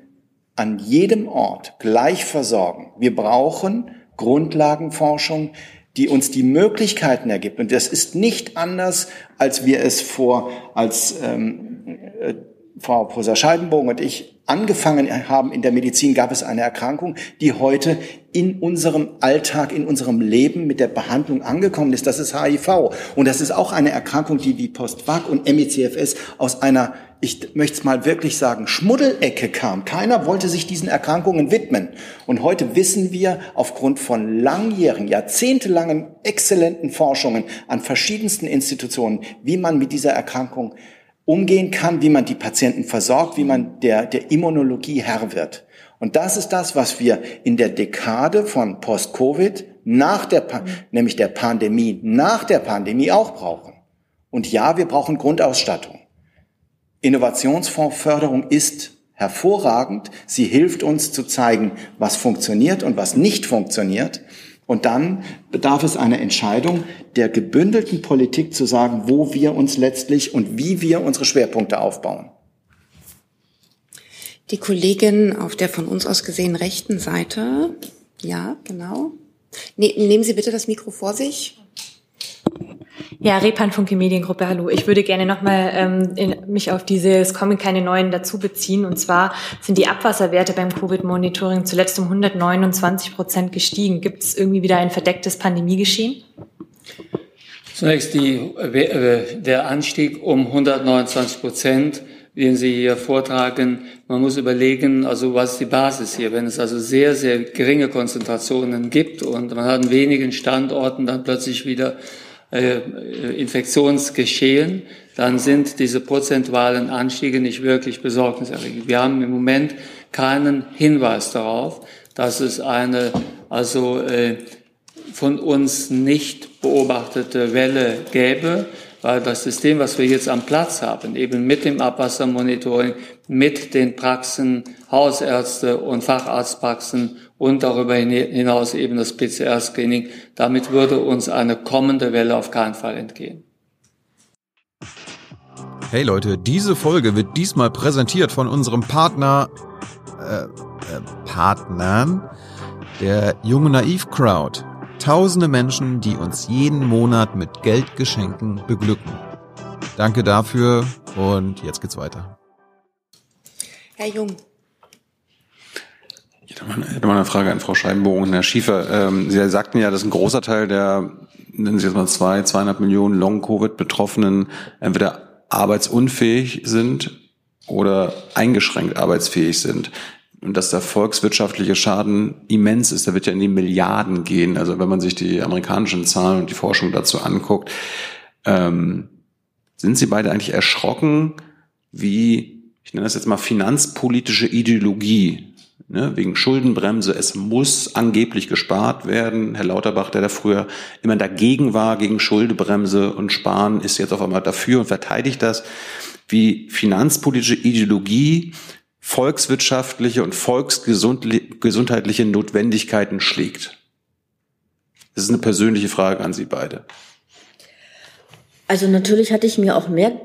an jedem Ort gleich versorgen. Wir brauchen Grundlagenforschung, die uns die Möglichkeiten ergibt. Und das ist nicht anders, als wir es vor, als ähm, äh, Frau Professor Scheidenbogen und ich angefangen haben in der Medizin, gab es eine Erkrankung, die heute in unserem Alltag, in unserem Leben mit der Behandlung angekommen ist. Das ist HIV. Und das ist auch eine Erkrankung, die wie Post-Vac und MECFS aus einer, ich möchte es mal wirklich sagen, Schmuddelecke kam. Keiner wollte sich diesen Erkrankungen widmen. Und heute wissen wir aufgrund von langjährigen, jahrzehntelangen, exzellenten Forschungen an verschiedensten Institutionen, wie man mit dieser Erkrankung umgehen kann, wie man die Patienten versorgt, wie man der, der Immunologie Herr wird. Und das ist das, was wir in der Dekade von Post-Covid, nach der, nämlich der Pandemie, nach der Pandemie auch brauchen. Und ja, wir brauchen Grundausstattung. Innovationsfondsförderung ist hervorragend. Sie hilft uns zu zeigen, was funktioniert und was nicht funktioniert. Und dann bedarf es einer Entscheidung der gebündelten Politik zu sagen, wo wir uns letztlich und wie wir unsere Schwerpunkte aufbauen.
Die Kollegin auf der von uns aus gesehen rechten Seite. Ja, genau. Ne, nehmen Sie bitte das Mikro vor sich.
Ja, Repan Funke Mediengruppe, hallo. Ich würde gerne nochmal ähm, mich auf dieses kommen keine neuen dazu beziehen. Und zwar sind die Abwasserwerte beim Covid-Monitoring zuletzt um 129 Prozent gestiegen. Gibt es irgendwie wieder ein verdecktes Pandemiegeschehen?
Zunächst die, äh, der Anstieg um 129 Prozent, den Sie hier vortragen. Man muss überlegen, also was ist die Basis hier? Wenn es also sehr, sehr geringe Konzentrationen gibt und man hat an wenigen Standorten dann plötzlich wieder Infektionsgeschehen, dann sind diese prozentualen Anstiege nicht wirklich besorgniserregend. Wir haben im Moment keinen Hinweis darauf, dass es eine also äh, von uns nicht beobachtete Welle gäbe, weil das System, was wir jetzt am Platz haben, eben mit dem Abwassermonitoring, mit den Praxen, Hausärzte und Facharztpraxen und darüber hinaus eben das PCR-Screening, damit würde uns eine kommende Welle auf keinen Fall entgehen.
Hey Leute, diese Folge wird diesmal präsentiert von unserem Partner, äh, äh, Partnern, der Junge Naiv Crowd. Tausende Menschen, die uns jeden Monat mit Geldgeschenken beglücken. Danke dafür und jetzt geht's weiter.
Herr Jung.
Ich hätte mal eine Frage an Frau Scheibenbogen und Herr Schiefer. Ähm, Sie sagten ja, dass ein großer Teil der, nennen Sie jetzt mal zwei, zweieinhalb Millionen Long-Covid-Betroffenen entweder arbeitsunfähig sind oder eingeschränkt arbeitsfähig sind und dass der volkswirtschaftliche Schaden immens ist. Der wird ja in die Milliarden gehen. Also wenn man sich die amerikanischen Zahlen und die Forschung dazu anguckt, ähm, sind Sie beide eigentlich erschrocken, wie, ich nenne das jetzt mal finanzpolitische Ideologie, ne, wegen Schuldenbremse, es muss angeblich gespart werden. Herr Lauterbach, der da früher immer dagegen war, gegen Schuldenbremse und Sparen, ist jetzt auf einmal dafür und verteidigt das, wie finanzpolitische Ideologie volkswirtschaftliche und volksgesundheitliche Notwendigkeiten schlägt? Das ist eine persönliche Frage an Sie beide.
Also natürlich hatte ich mir auch mehr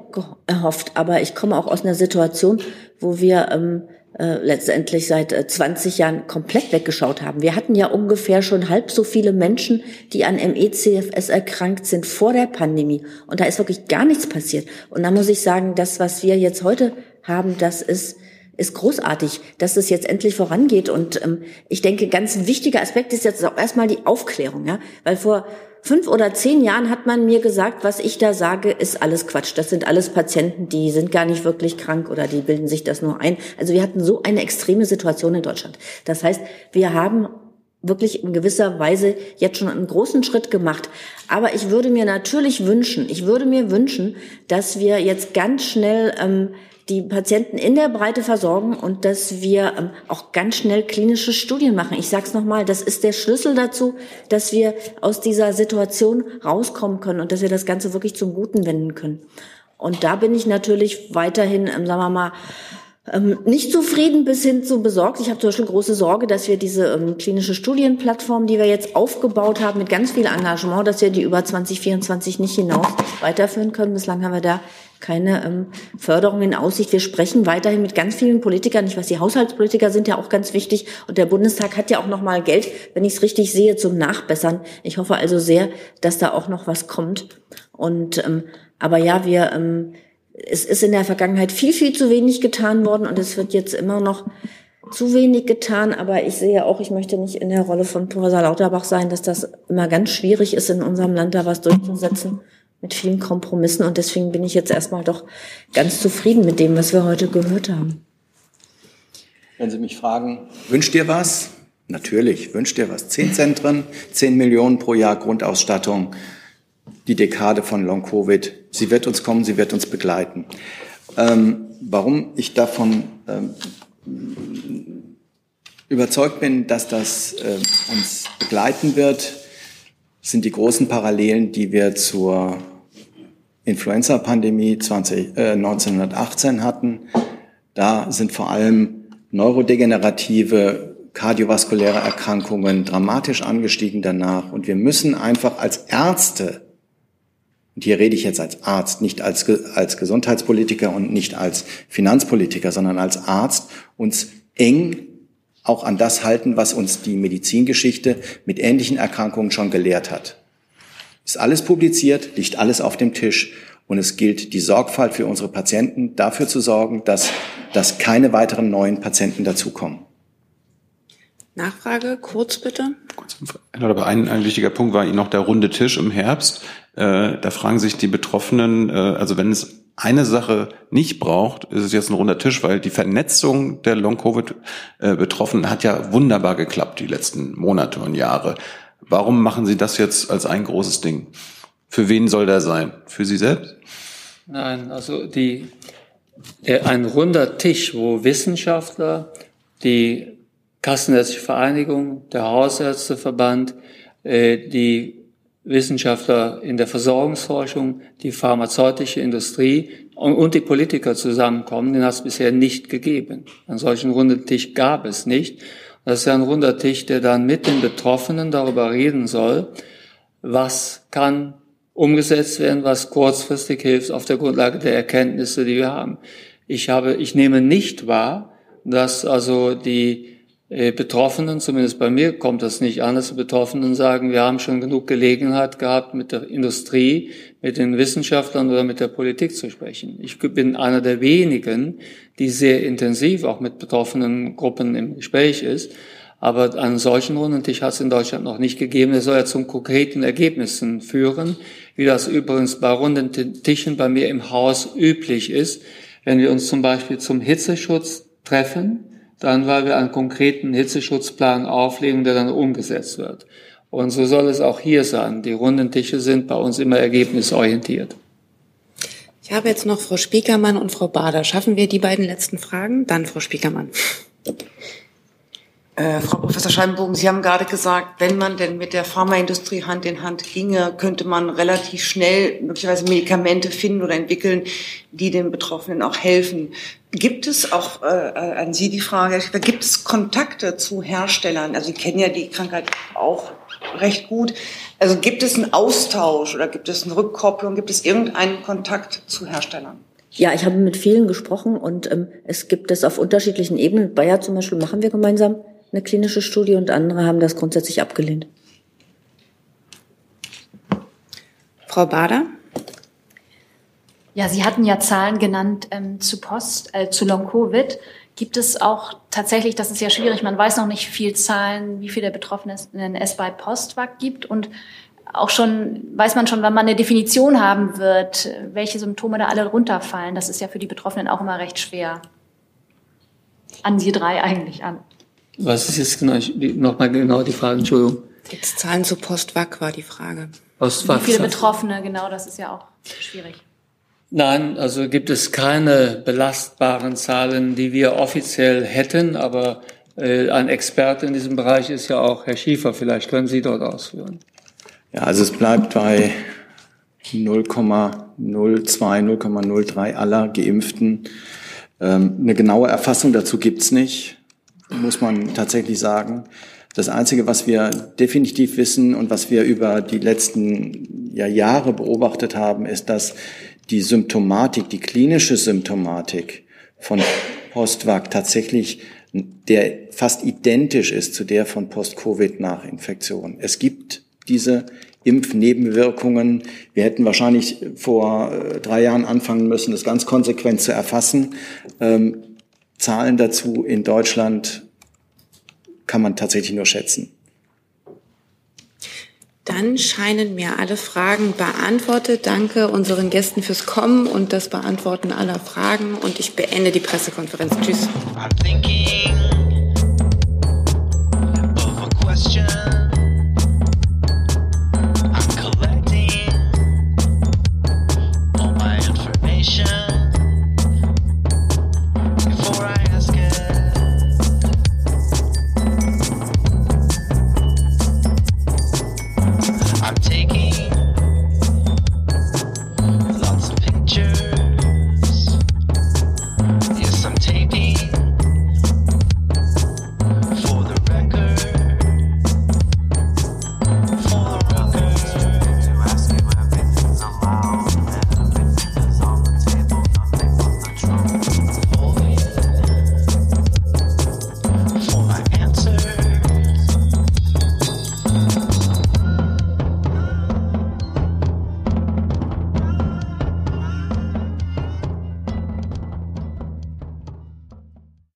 erhofft, aber ich komme auch aus einer Situation, wo wir ähm, äh, letztendlich seit äh, 20 Jahren komplett weggeschaut haben. Wir hatten ja ungefähr schon halb so viele Menschen, die an ME-CFS erkrankt sind vor der Pandemie. Und da ist wirklich gar nichts passiert. Und da muss ich sagen, das, was wir jetzt heute haben, das ist ist großartig, dass es jetzt endlich vorangeht. Und ähm, ich denke, ganz ein wichtiger Aspekt ist jetzt auch erstmal die Aufklärung, ja, weil vor fünf oder zehn Jahren hat man mir gesagt, was ich da sage, ist alles Quatsch. Das sind alles Patienten, die sind gar nicht wirklich krank oder die bilden sich das nur ein. Also wir hatten so eine extreme Situation in Deutschland. Das heißt, wir haben wirklich in gewisser Weise jetzt schon einen großen Schritt gemacht. Aber ich würde mir natürlich wünschen, ich würde mir wünschen, dass wir jetzt ganz schnell ähm, die Patienten in der Breite versorgen und dass wir ähm, auch ganz schnell klinische Studien machen. Ich sage es nochmal, das ist der Schlüssel dazu, dass wir aus dieser Situation rauskommen können und dass wir das Ganze wirklich zum Guten wenden können. Und da bin ich natürlich weiterhin, ähm, sagen wir mal, ähm, nicht zufrieden bis hin zu besorgt. Ich habe zum Beispiel große Sorge, dass wir diese klinische Studienplattform, die wir jetzt aufgebaut haben, mit ganz viel Engagement, dass wir die über 2024 nicht hinaus weiterführen können. Bislang haben wir da keine ähm, Förderung in Aussicht. Wir sprechen weiterhin mit ganz vielen Politikern. Ich weiß, die Haushaltspolitiker sind ja auch ganz wichtig. Und der Bundestag hat ja auch noch mal Geld, wenn ich es richtig sehe, zum Nachbessern. Ich hoffe also sehr, dass da auch noch was kommt. Und ähm, aber ja, wir ähm, es ist in der Vergangenheit viel, viel zu wenig getan worden und es wird jetzt immer noch zu wenig getan. Aber ich sehe auch, ich möchte nicht in der Rolle von Professor Lauterbach sein, dass das immer ganz schwierig ist, in unserem Land da was durchzusetzen mit vielen Kompromissen. Und deswegen bin ich jetzt erstmal doch ganz zufrieden mit dem, was wir heute gehört haben.
Wenn Sie mich fragen, wünscht ihr was? Natürlich, wünscht ihr was? Zehn Zentren, zehn Millionen pro Jahr Grundausstattung, die Dekade von Long-Covid. Sie wird uns kommen, sie wird uns begleiten. Ähm, warum ich davon ähm, überzeugt bin, dass das äh, uns begleiten wird, sind die großen Parallelen, die wir zur Influenza-Pandemie äh, 1918 hatten. Da sind vor allem neurodegenerative kardiovaskuläre Erkrankungen dramatisch angestiegen danach. Und wir müssen einfach als Ärzte, und hier rede ich jetzt als Arzt, nicht als, als Gesundheitspolitiker und nicht als Finanzpolitiker, sondern als Arzt, uns eng auch an das halten, was uns die Medizingeschichte mit ähnlichen Erkrankungen schon gelehrt hat. Ist alles publiziert, liegt alles auf dem Tisch und es gilt die Sorgfalt für unsere Patienten, dafür zu sorgen, dass, dass keine weiteren neuen Patienten dazukommen.
Nachfrage, kurz bitte.
Aber ein, ein wichtiger Punkt war noch der runde Tisch im Herbst. Äh, da fragen sich die Betroffenen, äh, also wenn es eine Sache nicht braucht, ist es jetzt ein runder Tisch, weil die Vernetzung der Long-Covid-Betroffenen hat ja wunderbar geklappt die letzten Monate und Jahre. Warum machen Sie das jetzt als ein großes Ding? Für wen soll der sein? Für Sie selbst?
Nein, also die, ein runder Tisch, wo Wissenschaftler, die Kassenärztliche Vereinigung, der Hausärzteverband, äh, die Wissenschaftler in der Versorgungsforschung, die pharmazeutische Industrie und, die Politiker zusammenkommen, den hat es bisher nicht gegeben. Einen solchen runden Tisch gab es nicht. Das ist ja ein runder Tisch, der dann mit den Betroffenen darüber reden soll, was kann umgesetzt werden, was kurzfristig hilft auf der Grundlage der Erkenntnisse, die wir haben. Ich habe, ich nehme nicht wahr, dass also die Betroffenen, zumindest bei mir kommt das nicht an, dass die Betroffenen sagen, wir haben schon genug Gelegenheit gehabt, mit der Industrie, mit den Wissenschaftlern oder mit der Politik zu sprechen. Ich bin einer der wenigen, die sehr intensiv auch mit betroffenen Gruppen im Gespräch ist. Aber einen solchen Rundentisch hat es in Deutschland noch nicht gegeben. Der soll ja zum konkreten Ergebnissen führen, wie das übrigens bei runden Tischen bei mir im Haus üblich ist. Wenn wir uns zum Beispiel zum Hitzeschutz treffen, dann weil wir einen konkreten Hitzeschutzplan auflegen, der dann umgesetzt wird. Und so soll es auch hier sein. Die runden Tische sind bei uns immer ergebnisorientiert.
Ich habe jetzt noch Frau Spiekermann und Frau Bader. Schaffen wir die beiden letzten Fragen? Dann Frau Spiekermann.
Äh, Frau Professor Scheibenbogen, Sie haben gerade gesagt, wenn man denn mit der Pharmaindustrie Hand in Hand ginge, könnte man relativ schnell möglicherweise Medikamente finden oder entwickeln, die den Betroffenen auch helfen. Gibt es auch äh, äh an Sie die Frage, gibt es Kontakte zu Herstellern? Also Sie kennen ja die Krankheit auch recht gut. Also gibt es einen Austausch oder gibt es eine Rückkopplung? Gibt es irgendeinen Kontakt zu Herstellern?
Ja, ich habe mit vielen gesprochen und ähm, es gibt es auf unterschiedlichen Ebenen. Bayer zum Beispiel machen wir gemeinsam eine klinische Studie und andere haben das grundsätzlich abgelehnt.
Frau Bader?
Ja, Sie hatten ja Zahlen genannt ähm, zu Post, äh, zu Long-Covid. Gibt es auch tatsächlich, das ist ja schwierig, man weiß noch nicht viel Zahlen, wie viele der Betroffenen es bei Postwag gibt und auch schon, weiß man schon, wann man eine Definition haben wird, welche Symptome da alle runterfallen. Das ist ja für die Betroffenen auch immer recht schwer. An Sie drei eigentlich an.
Was ist jetzt genau, nochmal genau die Frage, Entschuldigung.
Jetzt Zahlen zu Postwag war die Frage.
Postwag. Wie viele Betroffene, genau, das ist ja auch schwierig.
Nein, also gibt es keine belastbaren Zahlen, die wir offiziell hätten, aber äh, ein Experte in diesem Bereich ist ja auch Herr Schiefer. Vielleicht können Sie dort ausführen.
Ja, also es bleibt bei 0,02, 0,03 aller Geimpften. Ähm, eine genaue Erfassung dazu gibt's nicht, muss man tatsächlich sagen. Das Einzige, was wir definitiv wissen und was wir über die letzten ja, Jahre beobachtet haben, ist, dass die Symptomatik, die klinische Symptomatik von Postvac tatsächlich der fast identisch ist zu der von Post-Covid-Nachinfektion. Es gibt diese Impfnebenwirkungen. Wir hätten wahrscheinlich vor äh, drei Jahren anfangen müssen, das ganz konsequent zu erfassen. Ähm, Zahlen dazu in Deutschland kann man tatsächlich nur schätzen.
Dann scheinen mir alle Fragen beantwortet. Danke unseren Gästen fürs Kommen und das Beantworten aller Fragen. Und ich beende die Pressekonferenz. Tschüss.